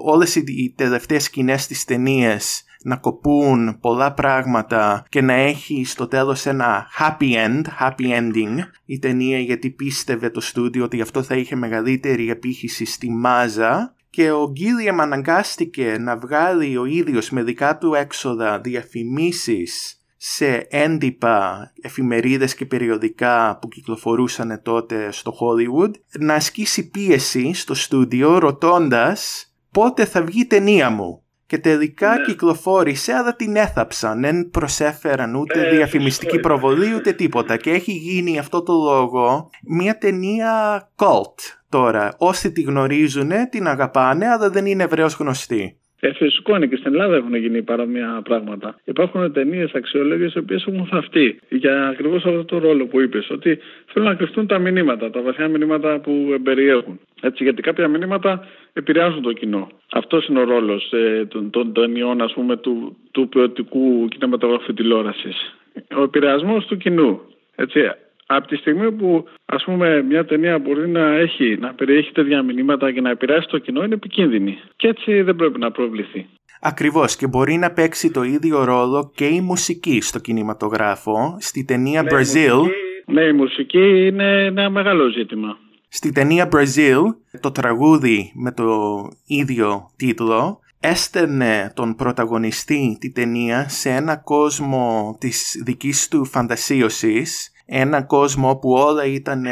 όλες οι τελευταίες σκηνές της ταινίας να κοπούν πολλά πράγματα και να έχει στο τέλος ένα happy end, happy ending. Η ταινία γιατί πίστευε το στούντιο ότι αυτό θα είχε μεγαλύτερη επίχυση στη μάζα και ο Γκίλιαμ αναγκάστηκε να βγάλει ο ίδιος με δικά του έξοδα διαφημίσεις σε έντυπα εφημερίδες και περιοδικά που κυκλοφορούσαν τότε στο Hollywood να ασκήσει πίεση στο στούντιο ρωτώντας πότε θα βγει η ταινία μου; Και τελικά ναι. κυκλοφόρησε αλλά την έθαψαν. Δεν προσέφεραν ούτε ε, διαφημιστική προβολή ούτε τίποτα και έχει γίνει αυτό το λόγο μια ταινία cult τώρα. Όσοι τη γνωρίζουν την αγαπάνε αλλά δεν είναι ευρέως γνωστή. Ε, φυσικό είναι και στην Ελλάδα έχουν γίνει παρόμοια πράγματα. Υπάρχουν ταινίες αξιόλογε οι οποίες έχουν θαυτεί για ακριβώς αυτό το ρόλο που είπες. Ότι θέλουν να κρυφτούν τα μηνύματα, τα βαθιά μηνύματα που περιέχουν. Έτσι, γιατί κάποια μηνύματα επηρεάζουν το κοινό. Αυτός είναι ο ρόλος ε, των, των ταινιών ας πούμε, του, του ποιοτικού κινηματογράφου τηλεόρασης. Ο επηρεασμός του κοινού. Έτσι, από τη στιγμή που ας πούμε μια ταινία μπορεί να έχει, να περιέχει τέτοια μηνύματα και να επηρεάσει το κοινό είναι επικίνδυνη και έτσι δεν πρέπει να προβληθεί. Ακριβώς και μπορεί να παίξει το ίδιο ρόλο και η μουσική στο κινηματογράφο. Στη ταινία ναι, Brazil... Μουσική, ναι, η μουσική είναι ένα μεγάλο ζήτημα. Στη ταινία Brazil το τραγούδι με το ίδιο τίτλο έστελνε τον πρωταγωνιστή τη ταινία σε ένα κόσμο της δικής του φαντασίωσης ένα κόσμο όπου όλα ήταν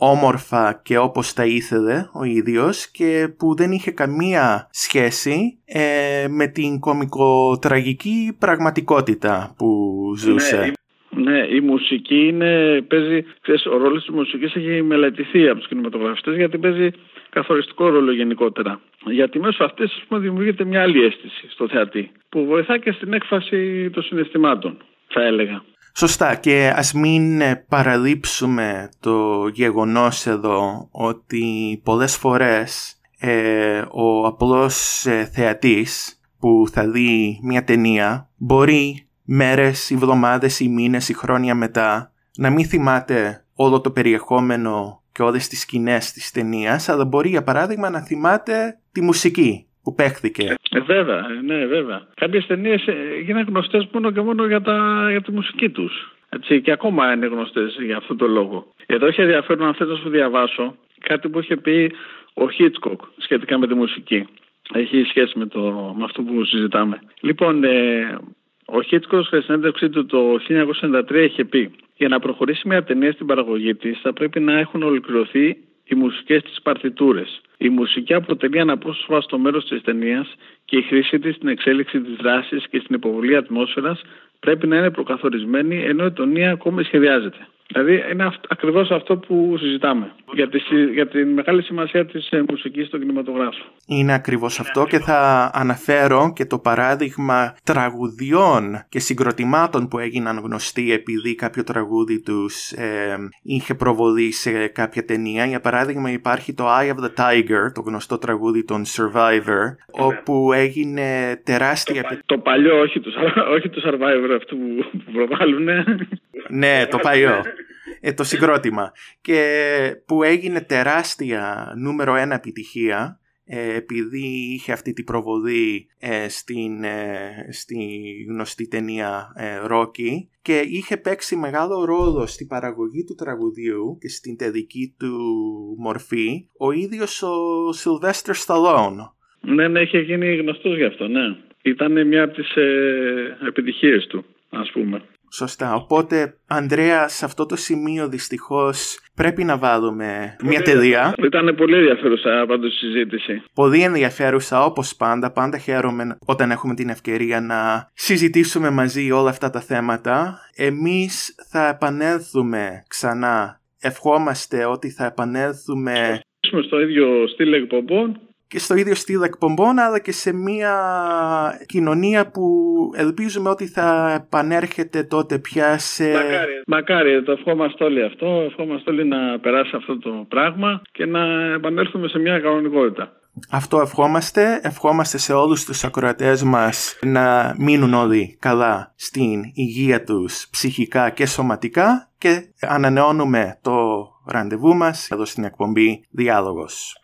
όμορφα και όπως τα ήθελε ο ίδιος και που δεν είχε καμία σχέση ε, με την κομικοτραγική πραγματικότητα που ζούσε. Ναι, ναι, η μουσική είναι, παίζει, ξέρεις, ο ρόλος της μουσικής έχει μελετηθεί από τους κινηματογραφιστές γιατί παίζει καθοριστικό ρόλο γενικότερα. Γιατί μέσω αυτής πούμε, δημιουργείται μια άλλη αίσθηση στο θεατή που βοηθά και στην έκφραση των συναισθημάτων, θα έλεγα. Σωστά. Και ας μην ε, παραλείψουμε το γεγονός εδώ ότι πολλές φορές ε, ο απλός ε, θεατής που θα δει μια ταινία μπορεί μέρες, εβδομάδες ή μήνες ή χρόνια μετά να μην θυμάται όλο το περιεχόμενο και όλες τις σκηνές της ταινίας αλλά μπορεί για παράδειγμα να θυμάται τη μουσική που παίχθηκε. Ε, βέβαια, ε, ναι, βέβαια. Κάποιες ταινίες ε, γίνανε γνωστές μόνο και μόνο για, τα, για τη μουσική τους. Έτσι, και ακόμα είναι γνωστές για αυτό το λόγο. Εδώ έχει ενδιαφέρον αν θέλω να σου διαβάσω κάτι που είχε πει ο Χίτσκοκ σχετικά με τη μουσική. Έχει σχέση με, το, με αυτό που συζητάμε. Λοιπόν, ε, ο Χίτσκοκ στη συνέντευξή του το 1993 είχε πει για να προχωρήσει μια ταινία στην παραγωγή της θα πρέπει να έχουν ολοκληρωθεί οι μουσικές της παρτιτούρες. Η μουσική αποτελεί αναπόσπαστο μέρος της ταινίας και η χρήση της στην εξέλιξη της δράσης και στην υποβολή ατμόσφαιρας πρέπει να είναι προκαθορισμένη ενώ η ταινία ακόμη σχεδιάζεται. Δηλαδή είναι ακριβώς αυτό που συζητάμε για τη, για τη μεγάλη σημασία της ε, μουσικής στον κινηματογράφο. Είναι ακριβώς αυτό και θα αναφέρω και το παράδειγμα τραγουδιών και συγκροτημάτων που έγιναν γνωστοί επειδή κάποιο τραγούδι τους ε, είχε προβολή σε κάποια ταινία. Για παράδειγμα υπάρχει το Eye of the Tiger, το γνωστό τραγούδι των Survivor, όπου έγινε τεράστια... Το, το παλιό, όχι το, όχι το Survivor αυτό που προβάλλουν. ναι, το παλιό ε, το συγκρότημα και που έγινε τεράστια νούμερο ένα επιτυχία ε, επειδή είχε αυτή την προβολή ε, στην, ε, στη γνωστή ταινία Rocky και είχε παίξει μεγάλο ρόλο στην παραγωγή του τραγουδιού και στην τελική του μορφή ο ίδιος ο Sylvester Stallone. Ναι, ναι, είχε γίνει γνωστός γι' αυτό, ναι. Ήταν μια από τις επιτυχίες του, ας πούμε. Σωστά. Οπότε, Ανδρέα, σε αυτό το σημείο δυστυχώς πρέπει να βάλουμε μια τελεία. Ήταν πολύ ενδιαφέρουσα πάντως η συζήτηση. Πολύ ενδιαφέρουσα όπως πάντα. Πάντα χαίρομαι όταν έχουμε την ευκαιρία να συζητήσουμε μαζί όλα αυτά τα θέματα. Εμείς θα επανέλθουμε ξανά. Ευχόμαστε ότι θα επανέλθουμε στο ίδιο στυλ εκπομπών και στο ίδιο στυλ εκπομπών αλλά και σε μια κοινωνία που ελπίζουμε ότι θα επανέρχεται τότε πια σε... Μακάρι, μακάρι το ευχόμαστε όλοι αυτό, ευχόμαστε όλοι να περάσει αυτό το πράγμα και να επανέλθουμε σε μια κανονικότητα. Αυτό ευχόμαστε. Ευχόμαστε σε όλους τους ακροατές μας να μείνουν όλοι καλά στην υγεία τους ψυχικά και σωματικά και ανανεώνουμε το ραντεβού μας εδώ στην εκπομπή Διάλογος.